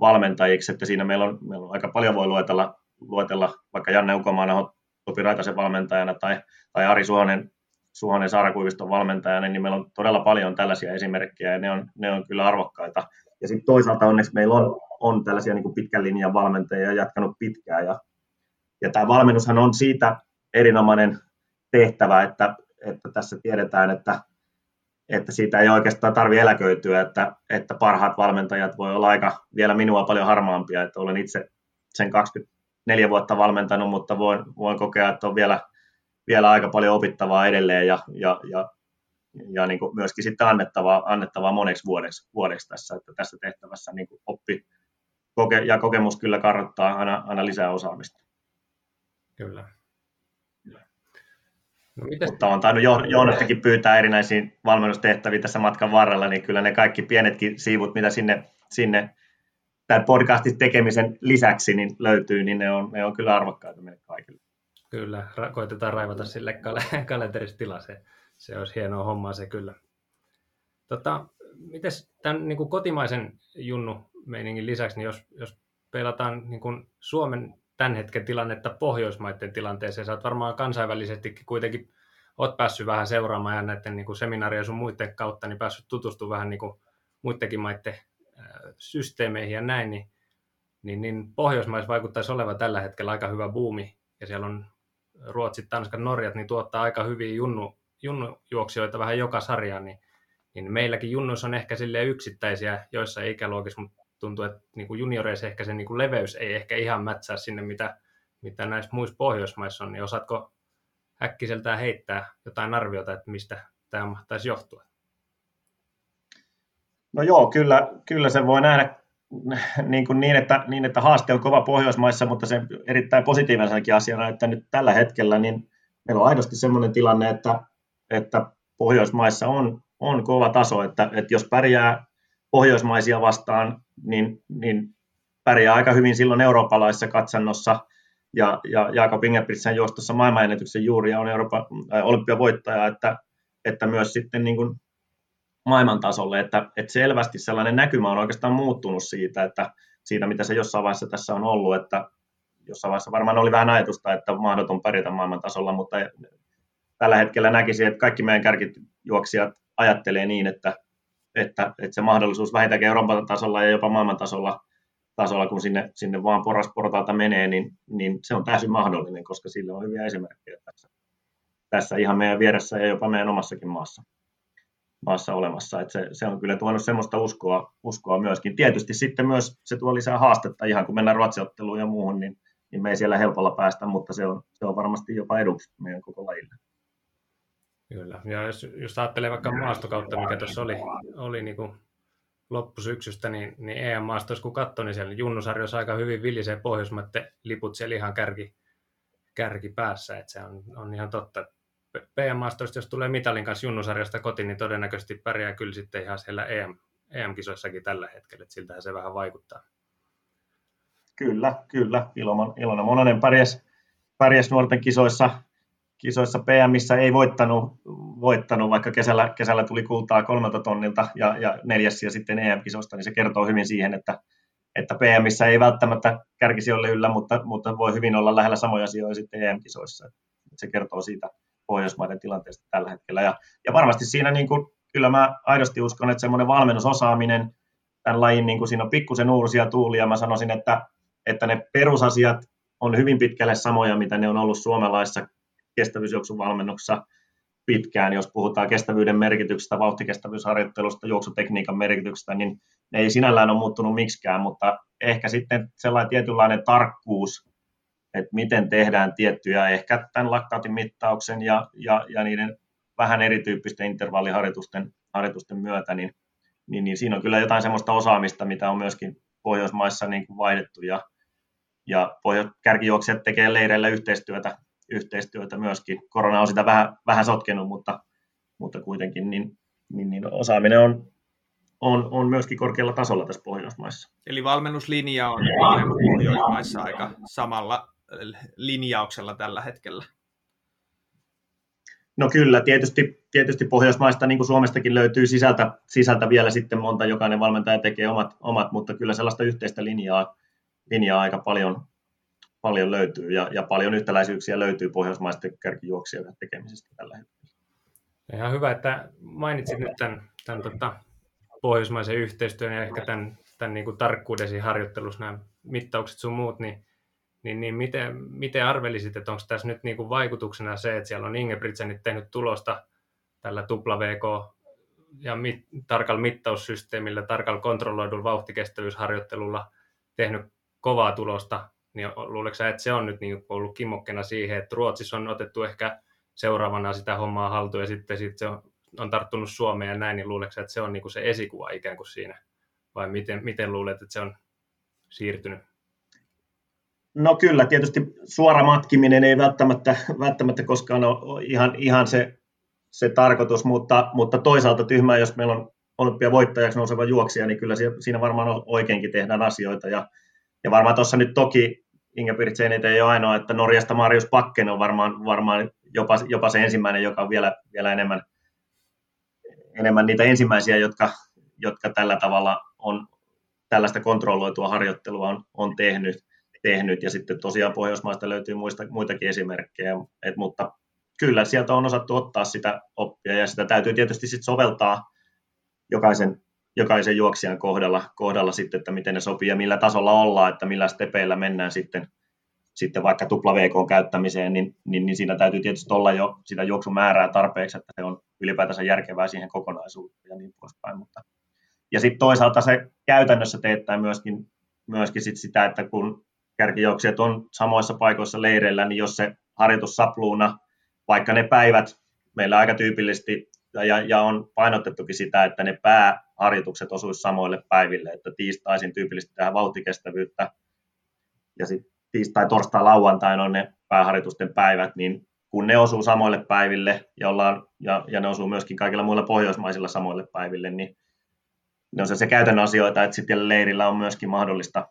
valmentajiksi, että siinä meillä on, meillä on aika paljon voi luetella, luetella vaikka Janne Ukomaana Topi Raitasen valmentajana tai, tai Ari Suhonen, Suhonen Saarakuiviston valmentajana, niin meillä on todella paljon tällaisia esimerkkejä ja ne on, ne on kyllä arvokkaita. Ja sitten toisaalta onneksi meillä on, on tällaisia niin kuin pitkän linjan valmentajia jatkanut pitkään ja, ja tämä valmennushan on siitä erinomainen tehtävä, että, että tässä tiedetään, että, että siitä ei oikeastaan tarvi eläköityä, että, että parhaat valmentajat voi olla aika vielä minua paljon harmaampia, että olen itse sen 24 vuotta valmentanut, mutta voin, voin kokea, että on vielä, vielä aika paljon opittavaa edelleen ja, ja, ja, ja niin kuin myöskin sitten annettavaa, annettavaa moneksi vuodeksi, vuodeksi tässä, että tässä tehtävässä niin kuin oppi koke, ja kokemus kyllä karottaa aina, aina lisää osaamista. Kyllä. No, mites? Mutta on tainnut Joonastakin pyytää erinäisiä valmennustehtäviä tässä matkan varrella, niin kyllä ne kaikki pienetkin siivut, mitä sinne, sinne tämän podcastin tekemisen lisäksi niin löytyy, niin ne on, ne on kyllä arvokkaita meille kaikille. Kyllä, ra- koitetaan raivata sille kal- kalenteristila, se, se olisi hienoa hommaa se kyllä. Tota, mites tämän niin kuin kotimaisen junnu meiningin lisäksi, niin jos, jos pelataan niin kuin Suomen tämän hetken tilannetta Pohjoismaiden tilanteeseen. Sä oot varmaan kansainvälisestikin kuitenkin oot päässyt vähän seuraamaan ja näiden niin seminaarien sun muiden kautta niin päässyt tutustumaan vähän niin kuin muidenkin maiden systeemeihin ja näin, niin, niin, niin Pohjoismaissa vaikuttaisi olevan tällä hetkellä aika hyvä buumi, ja siellä on Ruotsit, Tanskan, Norjat, niin tuottaa aika hyviä junnu, junnujuoksijoita vähän joka sarjaan, niin, niin meilläkin junnuissa on ehkä sille yksittäisiä joissa ikäluokissa, mutta tuntuu, että niin kuin junioreissa ehkä se niin kuin leveys ei ehkä ihan mätsää sinne, mitä, mitä näissä muissa Pohjoismaissa on, niin osaatko äkkiseltään heittää jotain arviota, että mistä tämä mahtaisi johtua? No joo, kyllä, kyllä se voi nähdä niin, kuin niin, että, niin, että haaste on kova Pohjoismaissa, mutta se erittäin positiivisenakin asiana, että nyt tällä hetkellä niin meillä on aidosti sellainen tilanne, että, että Pohjoismaissa on, on kova taso, että, että jos pärjää pohjoismaisia vastaan, niin, niin pärjää aika hyvin silloin eurooppalaisessa katsannossa. Ja, ja Jaakob Ingebrigtsen juostossa maailmanennätyksen juuri ja on Euroopan äh, olympiavoittaja, että, että myös sitten niin kuin maailman tasolle, että, että selvästi sellainen näkymä on oikeastaan muuttunut siitä, että siitä mitä se jossain vaiheessa tässä on ollut, että jossain vaiheessa varmaan oli vähän ajatusta, että mahdoton pärjätä maailman tasolla, mutta tällä hetkellä näkisin, että kaikki meidän kärkijuoksijat ajattelee niin, että että, että se mahdollisuus vähintäänkin Euroopan tasolla ja jopa maailman tasolla, tasolla kun sinne, sinne vaan porrasportaalta menee, niin, niin se on täysin mahdollinen, koska sillä on hyviä esimerkkejä tässä, tässä ihan meidän vieressä ja jopa meidän omassakin maassa, maassa olemassa. Että se, se, on kyllä tuonut semmoista uskoa, uskoa myöskin. Tietysti sitten myös se tuo lisää haastetta, ihan kun mennään ruotsiotteluun ja muuhun, niin, niin me ei siellä helpolla päästä, mutta se on, se on varmasti jopa eduksi meidän koko lajille. Kyllä, ja jos, jos ajattelee vaikka maastokautta, mikä tuossa oli, oli niin kuin loppusyksystä, niin, niin EM-maastoissa kun katsoi, niin siellä junnusarjoissa aika hyvin vilisee Pohjoismaiden liput siellä ihan kärki, kärki päässä, että se on, on ihan totta. PM-maastoista, jos tulee mitalin kanssa junnusarjasta kotiin, niin todennäköisesti pärjää kyllä sitten ihan siellä EM, EM-kisoissakin tällä hetkellä, että siltähän se vähän vaikuttaa. Kyllä, kyllä. Ilona, Ilona Mononen pärjäs, pärjäs nuorten kisoissa kisoissa PMissä ei voittanut, voittanut vaikka kesällä, kesällä tuli kultaa kolmelta tonnilta ja, ja neljäs ja sitten EM-kisoista, niin se kertoo hyvin siihen, että, että PMissä ei välttämättä kärkisijoille yllä, mutta, mutta voi hyvin olla lähellä samoja sijoja sitten EM-kisoissa. Se kertoo siitä Pohjoismaiden tilanteesta tällä hetkellä. Ja, ja varmasti siinä niin kuin, kyllä mä aidosti uskon, että semmoinen valmennusosaaminen tämän lajin, niin kuin siinä on pikkusen uusia tuulia. Mä sanoisin, että, että ne perusasiat on hyvin pitkälle samoja, mitä ne on ollut suomalaisessa kestävyysjuoksun valmennuksessa pitkään, jos puhutaan kestävyyden merkityksestä, vauhtikestävyysharjoittelusta, juoksutekniikan merkityksestä, niin ne ei sinällään ole muuttunut miksikään, mutta ehkä sitten sellainen tietynlainen tarkkuus, että miten tehdään tiettyjä, ehkä tämän laktaatin mittauksen ja, ja, ja niiden vähän erityyppisten intervalliharjoitusten harjoitusten myötä, niin, niin, niin siinä on kyllä jotain sellaista osaamista, mitä on myöskin Pohjoismaissa niin kuin vaihdettu ja, ja kärkijuoksijat tekee leireillä yhteistyötä yhteistyötä myöskin. Korona on sitä vähän, vähän sotkenut, mutta, mutta kuitenkin niin, niin, niin osaaminen on, on, on myöskin korkealla tasolla tässä Pohjoismaissa. Eli valmennuslinja on Pohjoismaissa aika samalla linjauksella tällä hetkellä. No kyllä, tietysti, tietysti Pohjoismaista, niin kuin Suomestakin löytyy sisältä, sisältä vielä sitten monta, jokainen valmentaja tekee omat, omat mutta kyllä sellaista yhteistä linjaa, linjaa aika paljon, paljon löytyy ja, ja paljon yhtäläisyyksiä löytyy pohjoismaisten kärkijuoksijoiden tekemisestä tällä hetkellä. Ihan hyvä, että mainitsit nyt tämän, tämän tota, pohjoismaisen yhteistyön ja ehkä tämän, tämän niin kuin tarkkuudesi harjoittelussa nämä mittaukset sun muut, niin niin, niin miten, miten arvelisit, että onko tässä nyt niin kuin vaikutuksena se, että siellä on Ingebrigtsenit tehnyt tulosta tällä VK ja mit, tarkalla mittaussysteemillä, tarkalla kontrolloidulla vauhtikestävyysharjoittelulla tehnyt kovaa tulosta, niin luuletko sä, että se on nyt niin ollut kimmokkena siihen, että Ruotsissa on otettu ehkä seuraavana sitä hommaa haltuun ja sitten sit se on, on tarttunut Suomeen ja näin, niin luuletko sä, että se on niin kuin se esikuva ikään kuin siinä? Vai miten, miten luulet, että se on siirtynyt? No kyllä, tietysti suora matkiminen ei välttämättä, välttämättä koskaan ole ihan, ihan se, se tarkoitus, mutta, mutta toisaalta tyhmää, jos meillä on olympiavoittajaksi nouseva juoksija, niin kyllä siinä varmaan oikeinkin tehdään asioita. Ja varmaan tuossa nyt toki Ingebrigtsen ei ole ainoa, että Norjasta Marius Pakken on varmaan, varmaan jopa, jopa se ensimmäinen, joka on vielä, vielä enemmän, enemmän niitä ensimmäisiä, jotka, jotka tällä tavalla on tällaista kontrolloitua harjoittelua on, on tehnyt tehnyt, ja sitten tosiaan Pohjoismaista löytyy muista, muitakin esimerkkejä, et, mutta kyllä sieltä on osattu ottaa sitä oppia, ja sitä täytyy tietysti sitten soveltaa jokaisen, jokaisen juoksijan kohdalla, kohdalla sitten, että miten ne sopii ja millä tasolla ollaan, että millä stepeillä mennään sitten, sitten vaikka tupla VK käyttämiseen, niin, niin, niin siinä täytyy tietysti olla jo sitä juoksumäärää tarpeeksi, että se on ylipäätänsä järkevää siihen kokonaisuuteen ja niin poispäin. Mutta, ja sitten toisaalta se käytännössä teettää myöskin, myöskin sit sitä, että kun kärkijuoksijat on samoissa paikoissa leireillä, niin jos se harjoitus sapluuna, vaikka ne päivät, meillä aika tyypillisesti, ja, ja on painotettukin sitä, että ne pääharjoitukset osuisi samoille päiville, että tiistaisin tyypillisesti tähän vauhtikestävyyttä, ja sitten tiistai, torstai, lauantai on ne pääharjoitusten päivät, niin kun ne osuu samoille päiville ja, ollaan, ja, ja ne osuu myöskin kaikilla muilla pohjoismaisilla samoille päiville, niin ne on se, se käytännön asioita, että sitten leirillä on myöskin mahdollista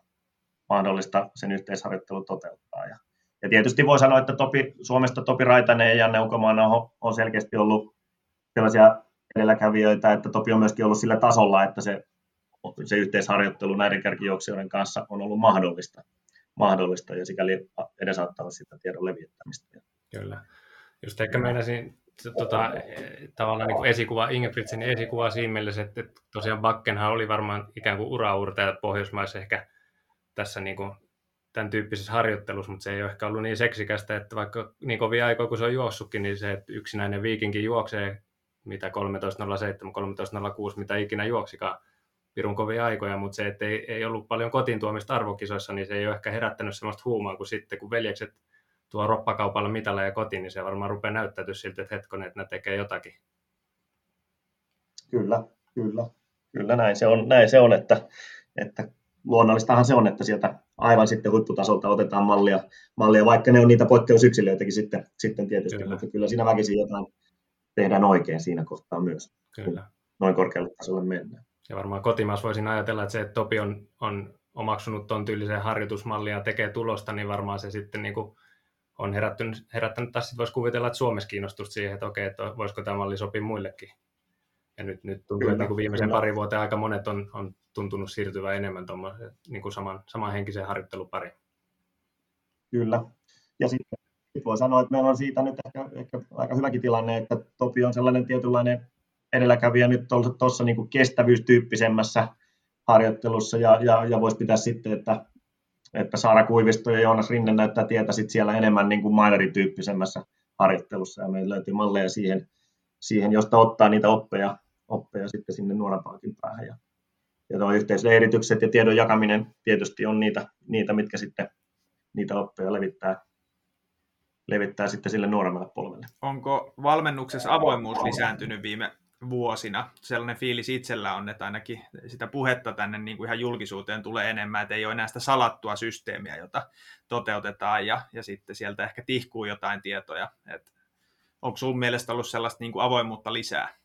mahdollista sen yhteisharjoittelun toteuttaa. Ja, ja tietysti voi sanoa, että Topi, Suomesta Topi Raitanen ja Janne Ukomaana on, on selkeästi ollut sellaisia edelläkävijöitä, että Topi on myöskin ollut sillä tasolla, että se, se yhteisharjoittelu näiden kärkijuoksijoiden kanssa on ollut mahdollista, mahdollista ja sikäli edesauttaa sitä tiedon levittämistä. Kyllä. Just ehkä meinasin tota, tavallaan niin kuin esikuva, Ingebrigtsenin esikuva siinä mielessä, että, että tosiaan Bakkenhan oli varmaan ikään kuin uraurtaja Pohjoismaissa ehkä tässä niin kuin, tämän tyyppisessä harjoittelussa, mutta se ei ole ehkä ollut niin seksikästä, että vaikka niin kovin aikaa kun se on juossutkin, niin se, että yksinäinen viikinkin juoksee mitä 13.07, 13.06, mitä ikinä juoksikaan pirun kovia aikoja, mutta se, että ei, ei ollut paljon kotiin tuomista arvokisoissa, niin se ei ole ehkä herättänyt sellaista huumaa kuin sitten, kun veljekset tuo roppakaupalla mitalla ja kotiin, niin se varmaan rupeaa näyttäytyä siltä, että hetkonen, että ne tekee jotakin. Kyllä, kyllä. Kyllä näin se on, näin se on että, että luonnollistahan se on, että sieltä aivan sitten huipputasolta otetaan mallia, mallia vaikka ne on niitä poikkeusyksilöitäkin sitten, sitten tietysti, kyllä. mutta kyllä siinä väkisin jotain tehdään oikein siinä kohtaa myös, kyllä. noin korkealle tasolle mennään. Ja varmaan kotimaassa voisin ajatella, että se, että Topi on, on omaksunut tuon tyylisen harjoitusmallia ja tekee tulosta, niin varmaan se sitten niin kuin on herättänyt, herättänyt taas voisi kuvitella, että Suomessa kiinnostusta siihen, että okei, että voisiko tämä malli sopia muillekin. Ja nyt, nyt tuntuu, kyllä, että niin viimeisen kyllä. pari vuoteen aika monet on, on tuntunut siirtyvän enemmän niin kuin saman, samanhenkiseen harjoittelupariin. Kyllä. Ja sitten sit voi sanoa, että meillä on siitä nyt ehkä, ehkä aika hyväkin tilanne, että Topi on sellainen tietynlainen edelläkävijä nyt tuossa niin kestävyystyyppisemmässä harjoittelussa ja, ja, ja voisi pitää sitten, että, että Saara Kuivisto ja Joonas Rinne näyttää tietä sit siellä enemmän niin kuin minerityyppisemmässä harjoittelussa ja meillä löytyy malleja siihen, siihen josta ottaa niitä oppeja, oppeja sitten sinne nuorempaankin päähän. Ja, ja tuo yhteisleiritykset ja tiedon jakaminen tietysti on niitä, niitä mitkä sitten niitä oppeja levittää, levittää sitten sille nuoremmalle polvelle. Onko valmennuksessa avoimuus lisääntynyt viime vuosina? Sellainen fiilis itsellä on, että ainakin sitä puhetta tänne niin kuin ihan julkisuuteen tulee enemmän, että ei ole enää sitä salattua systeemiä, jota toteutetaan ja, ja sitten sieltä ehkä tihkuu jotain tietoja. Että onko sun mielestä ollut sellaista niin kuin avoimuutta lisää?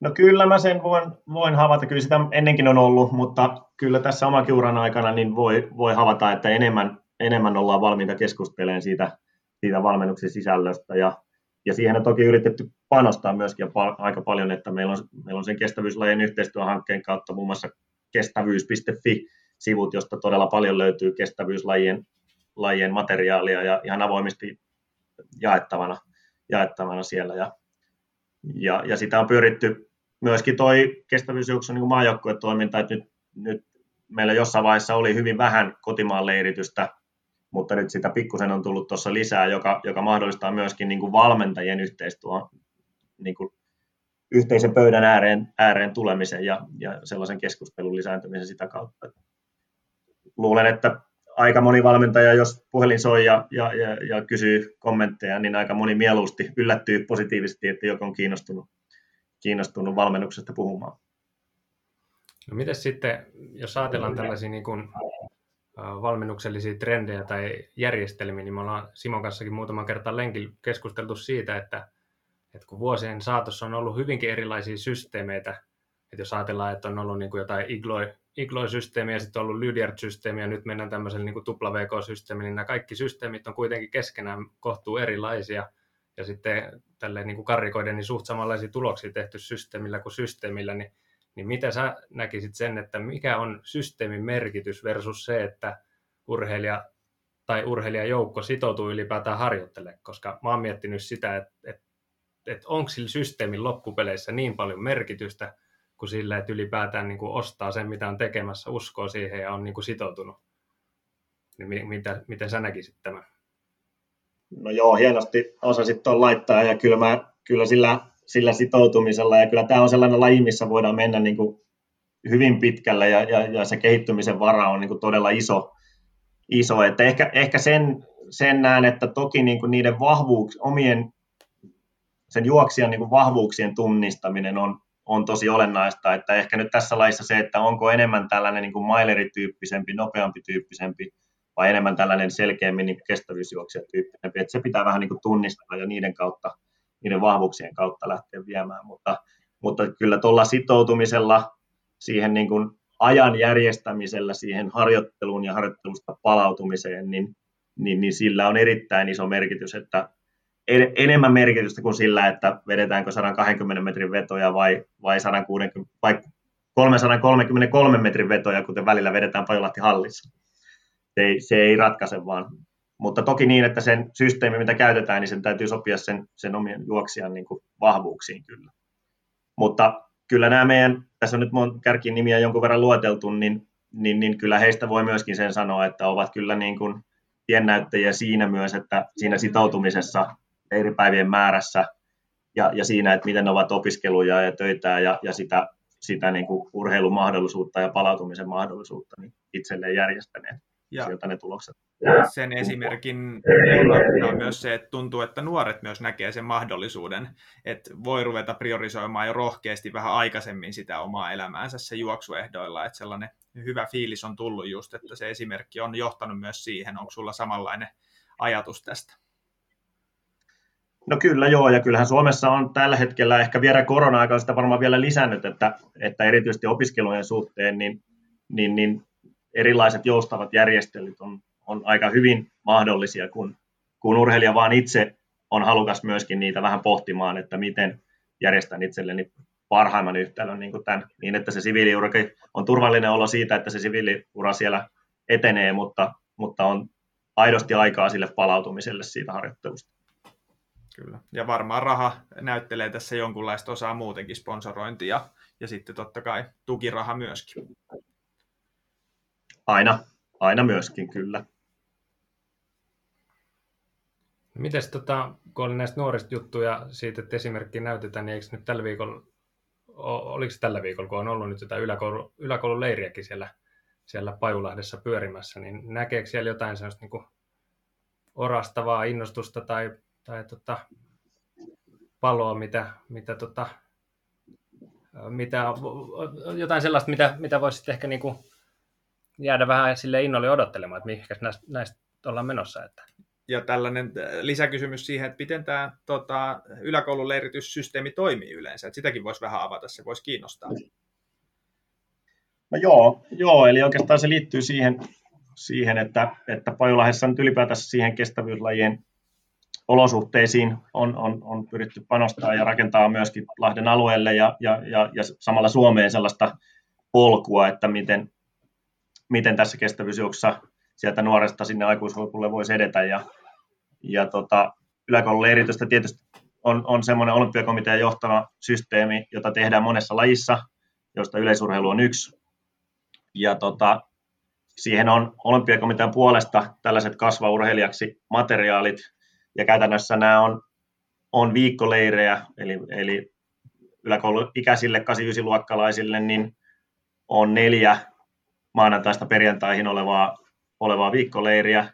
No kyllä mä sen voin, voin havaita, kyllä sitä ennenkin on ollut, mutta kyllä tässä oman uran aikana niin voi, voi havaita, että enemmän, enemmän ollaan valmiita keskustelemaan siitä, siitä valmennuksen sisällöstä ja, ja siihen on toki yritetty panostaa myöskin aika paljon, että meillä on, meillä on sen kestävyyslajien yhteistyöhankkeen kautta muun muassa kestävyys.fi-sivut, josta todella paljon löytyy kestävyyslajien lajien materiaalia ja ihan avoimesti jaettavana, jaettavana siellä. Ja, ja, ja sitä on pyritty myöskin toi kestävyysjuoksun niin maajoukkuetoiminta, että nyt, nyt meillä jossain vaiheessa oli hyvin vähän kotimaan leiritystä, mutta nyt sitä pikkusen on tullut tuossa lisää, joka, joka mahdollistaa myöskin niin kuin valmentajien yhteistyö, niin kuin yhteisen pöydän ääreen, ääreen tulemisen ja, ja sellaisen keskustelun lisääntymisen sitä kautta. Luulen, että aika moni valmentaja, jos puhelin soi ja, ja, ja, ja kysyy kommentteja, niin aika moni mieluusti yllättyy positiivisesti, että joku on kiinnostunut, kiinnostunut valmennuksesta puhumaan. No miten sitten, jos ajatellaan tällaisia niin kuin, valmennuksellisia trendejä tai järjestelmiä, niin me ollaan Simon kanssakin muutaman kertaa lenkillä keskusteltu siitä, että, että kun vuosien saatossa on ollut hyvinkin erilaisia systeemeitä, että jos ajatellaan, että on ollut niin kuin jotain igloi Iglo-systeemi ja sitten on ollut Lydiard-systeemi ja nyt mennään tämmöiselle niin tupla VK-systeemiin, niin nämä kaikki systeemit on kuitenkin keskenään kohtuu erilaisia. Ja sitten tälleen niin kuin karrikoiden niin suht samanlaisia tuloksia tehty systeemillä kuin systeemillä, niin, niin mitä sä näkisit sen, että mikä on systeemin merkitys versus se, että urheilija tai urheilijajoukko sitoutuu ylipäätään harjoittelemaan, koska mä oon miettinyt sitä, että, että, että onko sillä systeemin loppupeleissä niin paljon merkitystä, kuin sillä, että ylipäätään niin kuin ostaa sen, mitä on tekemässä, uskoo siihen ja on niin kuin sitoutunut. Niin mitä, miten sä näkisit tämän? No joo, hienosti osasit tuon laittaa ja kyllä, mä, kyllä sillä, sillä sitoutumisella ja kyllä tämä on sellainen laji, missä voidaan mennä niin kuin hyvin pitkälle ja, ja, ja se kehittymisen vara on niin kuin todella iso. iso. Että ehkä, ehkä sen, sen näen, että toki niin kuin niiden vahvuuks, omien sen juoksijan niin kuin vahvuuksien tunnistaminen on, on tosi olennaista, että ehkä nyt tässä laissa se, että onko enemmän tällainen niin kuin mailerityyppisempi, nopeampi tyyppisempi, vai enemmän tällainen selkeämmin niin kestävyysjuoksijatyyppisempi, että se pitää vähän niin kuin tunnistaa ja niiden kautta, niiden vahvuuksien kautta lähteä viemään, mutta, mutta kyllä tuolla sitoutumisella siihen niin kuin ajan järjestämisellä siihen harjoitteluun ja harjoittelusta palautumiseen, niin, niin, niin sillä on erittäin iso merkitys, että enemmän merkitystä kuin sillä, että vedetäänkö 120 metrin vetoja vai, vai, 160, vai 333 metrin vetoja, kuten välillä vedetään Pajolahti hallissa. Se ei, se ei ratkaise vaan. Mutta toki niin, että sen systeemi, mitä käytetään, niin sen täytyy sopia sen, sen omien juoksijan niin kuin vahvuuksiin kyllä. Mutta kyllä nämä meidän, tässä on nyt mun kärkin nimiä jonkun verran lueteltu, niin, niin, niin kyllä heistä voi myöskin sen sanoa, että ovat kyllä niin kuin tiennäyttäjiä siinä myös, että siinä sitoutumisessa eri päivien määrässä ja, ja siinä, että miten ne ovat opiskeluja ja töitä ja, ja sitä, sitä niin kuin urheilumahdollisuutta ja palautumisen mahdollisuutta niin itselleen järjestäneet. Ja sieltä ne tulokset. Sen esimerkin on myös se, että tuntuu, että nuoret myös näkee sen mahdollisuuden, että voi ruveta priorisoimaan jo rohkeasti vähän aikaisemmin sitä omaa elämäänsä se juoksuehdoilla, että sellainen hyvä fiilis on tullut just, että se esimerkki on johtanut myös siihen. Onko sulla samanlainen ajatus tästä? No kyllä joo, ja kyllähän Suomessa on tällä hetkellä ehkä vielä korona-aikaa sitä varmaan vielä lisännyt, että, että erityisesti opiskelujen suhteen niin, niin, niin erilaiset joustavat järjestelyt on, on aika hyvin mahdollisia, kun, kun urheilija vaan itse on halukas myöskin niitä vähän pohtimaan, että miten järjestän itselleni parhaimman yhtälön niin, kuin tämän, niin että se siviiliura on turvallinen olo siitä, että se siviiliura siellä etenee, mutta, mutta on aidosti aikaa sille palautumiselle siitä harjoittelusta. Kyllä. Ja varmaan raha näyttelee tässä jonkunlaista osaa muutenkin sponsorointia ja sitten totta kai tukiraha myöskin. Aina, aina myöskin kyllä. Miten tota, kun oli näistä nuorista juttuja siitä, että esimerkki näytetään, niin eikö nyt tällä viikolla, oliko tällä viikolla, kun on ollut nyt jotain yläkoulu, yläkoulun leiriäkin siellä, siellä Pajulahdessa pyörimässä, niin näkeekö siellä jotain sellaista niin orastavaa innostusta tai tai tota, paloa, mitä, mitä, tota, mitä, jotain sellaista, mitä, mitä voisi ehkä niin jäädä vähän sille innolle odottelemaan, että mihinkä näistä, näistä ollaan menossa. Että. Ja tällainen lisäkysymys siihen, että miten tämä tota, yläkoulun leirityssysteemi toimii yleensä, että sitäkin voisi vähän avata, se voisi kiinnostaa. No joo, joo, eli oikeastaan se liittyy siihen, siihen että, että Pajulahdessa nyt ylipäätänsä siihen kestävyyslajien olosuhteisiin on, on, on pyritty panostaa ja rakentaa myöskin Lahden alueelle ja, ja, ja, ja samalla Suomeen sellaista polkua, että miten, miten tässä kestävyysjuoksussa sieltä nuoresta sinne aikuishuipulle voisi edetä. Ja, ja tota, yläkoululle erityistä tietysti on, on semmoinen olympiakomitean johtama systeemi, jota tehdään monessa lajissa, josta yleisurheilu on yksi. Ja tota, siihen on olympiakomitean puolesta tällaiset kasvaurheilijaksi materiaalit, ja käytännössä nämä on, on viikkoleirejä, eli, eli yläkouluikäisille 89-luokkalaisille niin on neljä maanantaista perjantaihin olevaa, olevaa viikkoleiriä,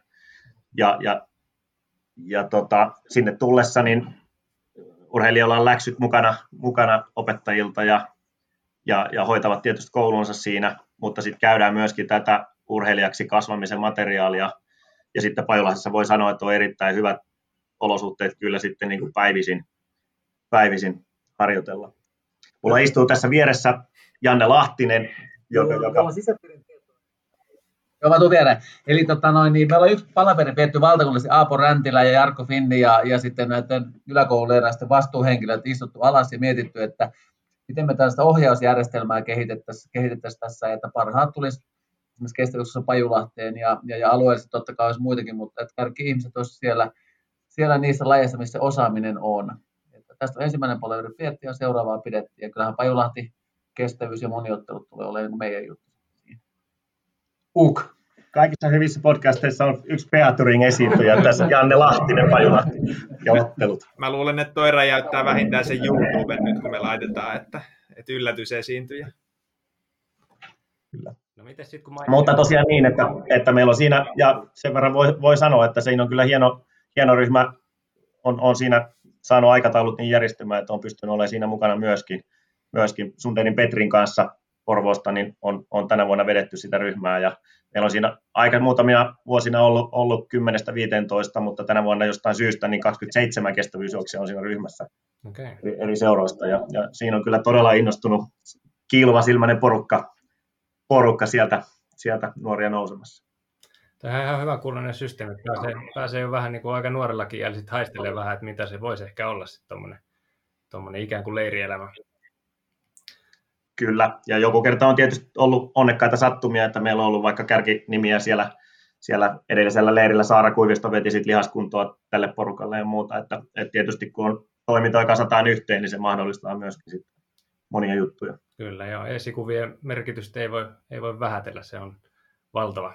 ja, ja, ja tota, sinne tullessa niin urheilijoilla on läksyt mukana, mukana opettajilta ja, ja, ja hoitavat tietysti koulunsa siinä, mutta sitten käydään myöskin tätä urheilijaksi kasvamisen materiaalia, ja sitten Pajolahdessa voi sanoa, että on erittäin hyvät olosuhteet kyllä sitten niin kuin päivisin, päivisin harjoitella. Mulla istuu tässä vieressä Janne Lahtinen, joka... Joo, Joo, mä tuun viereen. Eli tota noin, niin meillä on yksi palaveri vietty valtakunnallisesti Aapo Räntilä ja Jarkko Finni ja, ja sitten näiden yläkoululeiraisten vastuuhenkilöt istuttu alas ja mietitty, että miten me tällaista ohjausjärjestelmää kehitettäisiin, kehitettäisiin tässä, että parhaat tulisi esimerkiksi kestävyydessä Pajulahteen ja, ja, ja alueellisesti totta kai olisi muitakin, mutta että kaikki ihmiset olisivat siellä siellä niissä lajeissa, missä osaaminen on. Että tästä on ensimmäinen palaveri pidettiin ja seuraavaa pidettiin. Ja kyllähän Pajulahti kestävyys ja moniottelut tulee olemaan niin meidän juttu. Uk. Kaikissa hyvissä podcasteissa on yksi Peaturing esiintyjä, tässä Janne Lahtinen Pajulahti ja ottelut. Mä luulen, että toi räjäyttää vähintään sen YouTube nyt, kun me laitetaan, että, että yllätys esiintyjä. Kyllä. No, mites sit, kun Mutta tosiaan niin, että, että meillä on siinä, ja sen verran voi, voi sanoa, että siinä on kyllä hieno, hieno ryhmä on, on siinä saanut aikataulut niin järjestymään, että on pystynyt olemaan siinä mukana myöskin. myöskin Sundenin Petrin kanssa Porvoosta niin on, on tänä vuonna vedetty sitä ryhmää ja meillä on siinä aika muutamia vuosina ollut, ollut 10-15, mutta tänä vuonna jostain syystä niin 27 kestävyysjuoksia on siinä ryhmässä okay. eri seuroista ja, ja, siinä on kyllä todella innostunut kiiluva silmäinen porukka, porukka sieltä, sieltä nuoria nousemassa. Tämä on ihan hyvä kuulonen systeemi. Pääsee, pääsee jo vähän niin kuin aika nuorellakin ja sitten haistelee vähän, että mitä se voisi ehkä olla sitten tuommoinen ikään kuin leirielämä. Kyllä, ja joku kerta on tietysti ollut onnekkaita sattumia, että meillä on ollut vaikka kärkinimiä siellä, siellä edellisellä leirillä. Saara Kuivisto veti sit lihaskuntoa tälle porukalle ja muuta, että, että tietysti kun on toimintoja kasataan yhteen, niin se mahdollistaa myöskin sit monia juttuja. Kyllä, joo, esikuvien merkitystä ei voi, ei voi vähätellä, se on valtava.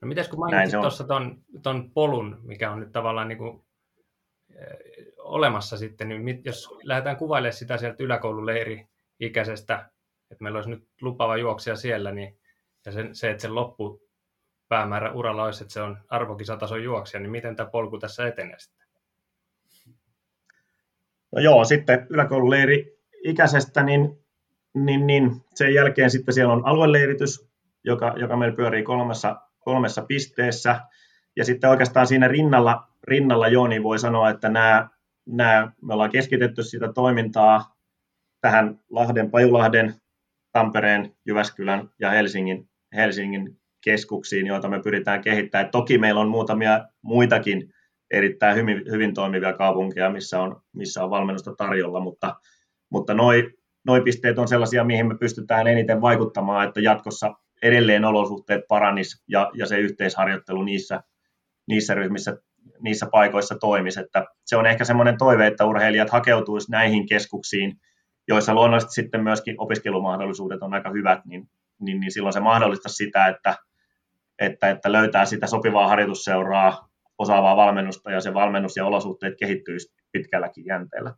No mitäs kun mainitsit tuossa ton, ton polun, mikä on nyt tavallaan niin kuin, olemassa sitten, niin mit, jos lähdetään kuvailemaan sitä sieltä yläkoululeiri-ikäisestä, että meillä olisi nyt lupava juoksia siellä, niin, ja sen, se, että sen loppu päämäärä uralla olisi, että se on arvokisatason juoksija, niin miten tämä polku tässä etenee sitten? No joo, sitten yläkoululeiri ikäisestä, niin, niin, niin sen jälkeen sitten siellä on alueleiritys, joka, joka meillä pyörii kolmessa kolmessa pisteessä. Ja sitten oikeastaan siinä rinnalla, rinnalla jo, niin voi sanoa, että nämä, nämä, me ollaan keskitetty sitä toimintaa tähän Lahden, Pajulahden, Tampereen, Jyväskylän ja Helsingin, Helsingin keskuksiin, joita me pyritään kehittämään. Toki meillä on muutamia muitakin erittäin hyvin, hyvin toimivia kaupunkeja, missä on, missä on valmennusta tarjolla, mutta, mutta noi, noi pisteet on sellaisia, mihin me pystytään eniten vaikuttamaan, että jatkossa edelleen olosuhteet paranis ja, ja se yhteisharjoittelu niissä, niissä ryhmissä, niissä paikoissa toimisi. Että se on ehkä semmoinen toive, että urheilijat hakeutuisi näihin keskuksiin, joissa luonnollisesti sitten myöskin opiskelumahdollisuudet on aika hyvät, niin, niin, niin silloin se mahdollistaa sitä, että, että, että löytää sitä sopivaa harjoitusseuraa, osaavaa valmennusta ja se valmennus ja olosuhteet kehittyisi pitkälläkin jänteellä,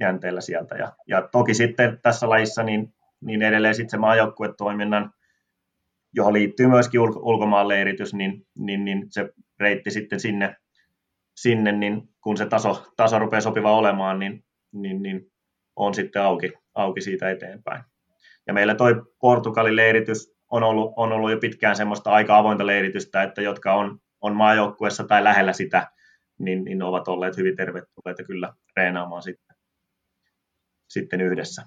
jänteellä sieltä. Ja, ja toki sitten tässä lajissa niin, niin edelleen sitten se maajoukkuetoiminnan johon liittyy myöskin ulko- ulkomaan leiritys, niin, niin, niin se reitti sitten sinne, sinne niin kun se taso, taso rupeaa sopiva olemaan, niin, niin, niin on sitten auki, auki siitä eteenpäin. Ja meillä toi Portugalin leiritys on ollut, on ollut jo pitkään semmoista aika avointa leiritystä, että jotka on on maajoukkueessa tai lähellä sitä, niin, niin ovat olleet hyvin tervetulleita kyllä treenaamaan sitten, sitten yhdessä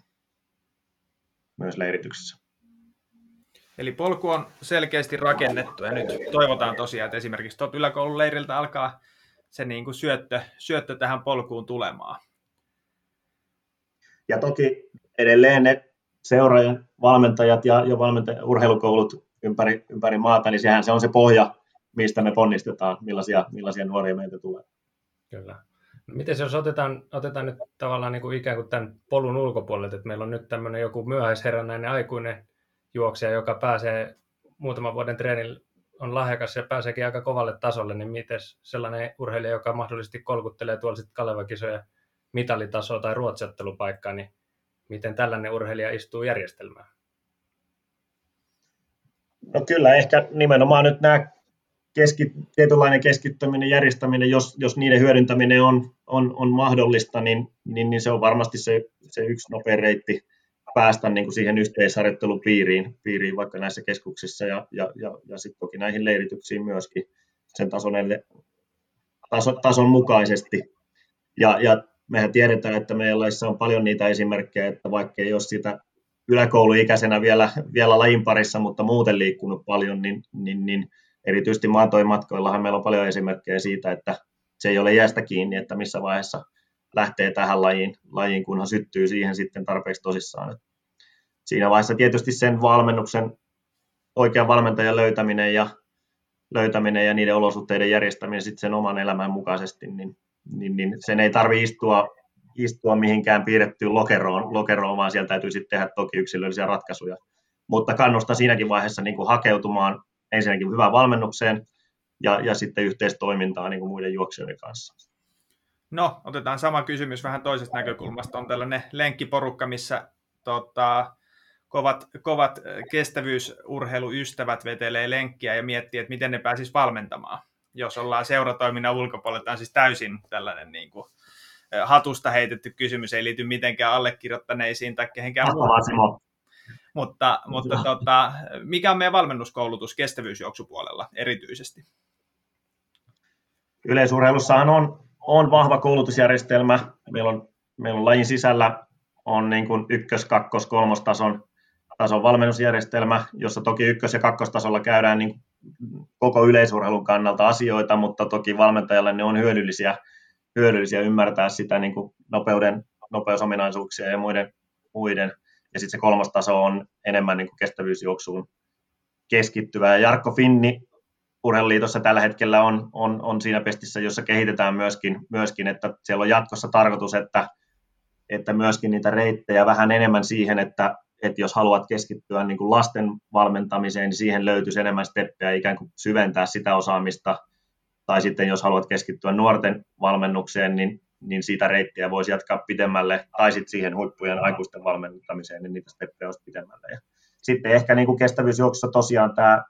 myös leirityksessä. Eli polku on selkeästi rakennettu ja nyt toivotaan tosiaan, että esimerkiksi tuolta yläkoulun leiriltä alkaa se niin kuin syöttö, syöttö tähän polkuun tulemaan. Ja toki edelleen ne seuraajan valmentajat ja jo valmentajat, urheilukoulut ympäri, ympäri maata, niin sehän se on se pohja, mistä me ponnistetaan, millaisia, millaisia nuoria meiltä tulee. Kyllä. No miten jos otetaan, otetaan nyt tavallaan niin kuin ikään kuin tämän polun ulkopuolelta, että meillä on nyt tämmöinen joku myöhäisherännäinen aikuinen juoksija, joka pääsee muutaman vuoden treenillä on lahjakas ja pääseekin aika kovalle tasolle, niin miten sellainen urheilija, joka mahdollisesti kolkuttelee tuolla sitten Kaleva-kisoja mitalitasoa tai ruotsiottelupaikkaa, niin miten tällainen urheilija istuu järjestelmään? No kyllä, ehkä nimenomaan nyt nämä keski, tietynlainen keskittäminen, järjestäminen, jos, jos niiden hyödyntäminen on, on, on mahdollista, niin, niin, niin, se on varmasti se, se yksi nopea reitti päästä niin kuin siihen yhteisharjoittelupiiriin piiriin vaikka näissä keskuksissa ja, ja, ja, ja sitten toki näihin leirityksiin myöskin sen tason, taso, tason mukaisesti. Ja, ja mehän tiedetään, että meillä on paljon niitä esimerkkejä, että vaikka ei ole sitä yläkouluikäisenä vielä, vielä lajin parissa, mutta muuten liikkunut paljon, niin, niin, niin erityisesti maatoimatkoillahan meillä on paljon esimerkkejä siitä, että se ei ole jäästä kiinni, että missä vaiheessa lähtee tähän lajiin, lajiin kunhan syttyy siihen sitten tarpeeksi tosissaan. Siinä vaiheessa tietysti sen valmennuksen oikean valmentajan löytäminen ja, löytäminen ja niiden olosuhteiden järjestäminen sitten sen oman elämän mukaisesti, niin, niin, niin sen ei tarvitse istua, istua mihinkään piirrettyyn lokeroon, lokeroon, vaan siellä täytyy sitten tehdä toki yksilöllisiä ratkaisuja. Mutta kannustan siinäkin vaiheessa niin kuin hakeutumaan ensinnäkin hyvään valmennukseen ja, ja sitten yhteistoimintaa niin kuin muiden juoksijoiden kanssa. No, otetaan sama kysymys vähän toisesta näkökulmasta. On tällainen lenkkiporukka, missä tota, kovat, kovat kestävyysurheiluystävät vetelee lenkkiä ja miettii, että miten ne pääsis valmentamaan. Jos ollaan seuratoiminnan ulkopuolella, tämä on siis täysin tällainen niin kuin, hatusta heitetty kysymys, ei liity mitenkään allekirjoittaneisiin tai kehenkään muuhun. Mutta, mutta tota, mikä on meidän valmennuskoulutus kestävyysjuoksupuolella erityisesti? Yleisurheilussahan on, on vahva koulutusjärjestelmä. Meillä on, meillä on lajin sisällä on niin kuin ykkös-, kakkos-, kolmostason tason valmennusjärjestelmä, jossa toki ykkös- ja kakkostasolla käydään niin koko yleisurheilun kannalta asioita, mutta toki valmentajalle ne on hyödyllisiä, hyödyllisiä ymmärtää sitä niin kuin nopeuden, nopeusominaisuuksia ja muiden, muiden ja sitten se kolmas taso on enemmän niin kuin kestävyysjuoksuun keskittyvä. Ja Jarkko Finni Urheiluliitossa tällä hetkellä on, on, on siinä pestissä, jossa kehitetään myöskin, myöskin, että siellä on jatkossa tarkoitus, että, että myöskin niitä reittejä vähän enemmän siihen, että, että jos haluat keskittyä niin kuin lasten valmentamiseen, niin siihen löytyisi enemmän steppejä ikään kuin syventää sitä osaamista, tai sitten jos haluat keskittyä nuorten valmennukseen, niin niin siitä reittiä voisi jatkaa pidemmälle, tai sitten siihen huippujen aikuisten valmentamiseen, niin niitä steppejä olisi pidemmälle. Ja sitten ehkä niin kuin kestävyysjuoksussa tosiaan tämä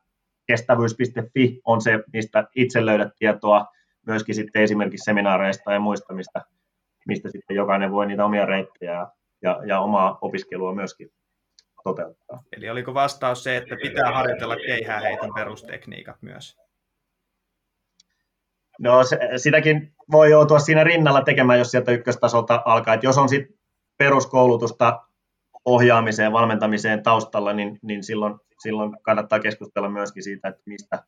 kestävyys.fi on se, mistä itse löydät tietoa, myöskin sitten esimerkiksi seminaareista ja muista, mistä, mistä sitten jokainen voi niitä omia reittejä ja, ja, ja omaa opiskelua myöskin toteuttaa. Eli oliko vastaus se, että pitää harjoitella keihääheiton perustekniikat myös? No se, sitäkin voi joutua siinä rinnalla tekemään, jos sieltä ykköstasolta alkaa. Et jos on sitten peruskoulutusta ohjaamiseen, valmentamiseen taustalla, niin, niin silloin, silloin kannattaa keskustella myöskin siitä, että mistä,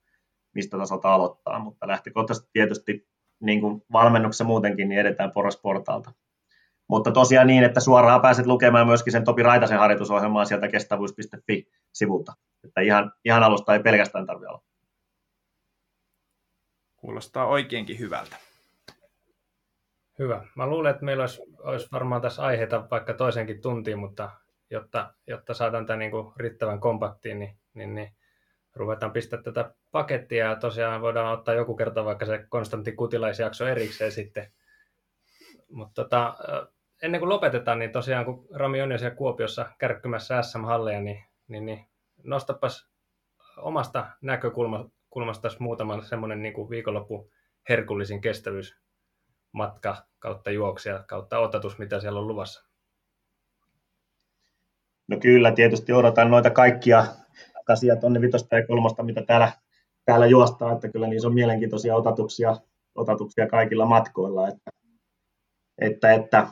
mistä tasolta aloittaa. Mutta lähtökohtaisesti tietysti niin kuin valmennuksessa muutenkin, niin edetään porrasportaalta. Mutta tosiaan niin, että suoraan pääset lukemaan myöskin sen Topi Raitasen harjoitusohjelmaa sieltä kestävyys.fi-sivulta. Että ihan, ihan alusta ei pelkästään tarvitse olla. Kuulostaa oikeinkin hyvältä. Hyvä. Mä luulen, että meillä olisi, olisi varmaan tässä aiheita vaikka toisenkin tuntiin, mutta jotta, jotta saadaan tämä niin kuin riittävän kompaktiin, niin, niin, niin ruvetaan pistää tätä pakettia ja tosiaan voidaan ottaa joku kerta vaikka se Konstantin Kutilaisjakso erikseen sitten. Mutta tota, ennen kuin lopetetaan, niin tosiaan kun Rami on jo siellä Kuopiossa kärkkymässä SM-halleja, niin, niin, niin nostapas omasta näkökulmasta kulmasta muutama semmoinen niin viikonloppu herkullisin kestävyysmatka kautta juoksia kautta otatus, mitä siellä on luvassa? No kyllä, tietysti odotan noita kaikkia kasia tonne vitosta ja kolmosta, mitä täällä, täällä juostaan, että kyllä niissä on mielenkiintoisia otatuksia, otatuksia kaikilla matkoilla, että, että, että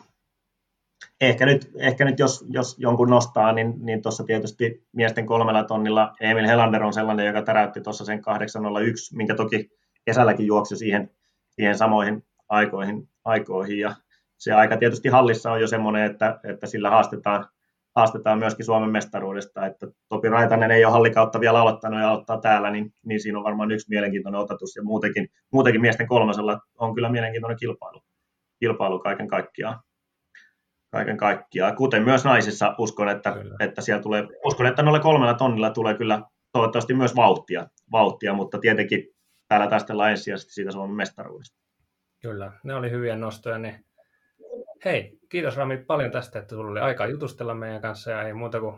ehkä nyt, ehkä nyt jos, jos jonkun nostaa, niin, niin tuossa tietysti miesten kolmella tonnilla Emil Helander on sellainen, joka täräytti tuossa sen 801, minkä toki kesälläkin juoksi siihen, siihen samoihin aikoihin, aikoihin. Ja se aika tietysti hallissa on jo semmoinen, että, että sillä haastetaan, haastetaan myöskin Suomen mestaruudesta, että Topi Raitanen ei ole hallikautta vielä aloittanut ja aloittaa täällä, niin, niin siinä on varmaan yksi mielenkiintoinen otatus ja muutenkin, muutenkin miesten kolmasella on kyllä mielenkiintoinen kilpailu, kilpailu kaiken kaikkiaan kaiken kaikkiaan. Kuten myös naisissa uskon, että, että siellä tulee, uskon, että noilla kolmella tonnilla tulee kyllä toivottavasti myös vauhtia, vauhtia mutta tietenkin täällä taistellaan ensisijaisesti siitä Suomen mestaruudesta. Kyllä, ne oli hyviä nostoja. Ne. Hei, kiitos Rami paljon tästä, että sinulla oli aikaa jutustella meidän kanssa ja ei muuta kuin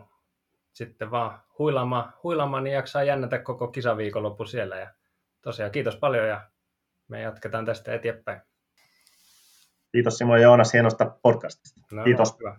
sitten vaan huilaamaan, huilaamaan niin jaksaa jännätä koko kisaviikonloppu siellä. Ja tosiaan kiitos paljon ja me jatketaan tästä eteenpäin. Kiitos Simo ja Joonas hienosta podcastista. No, Kiitos. Hyvä.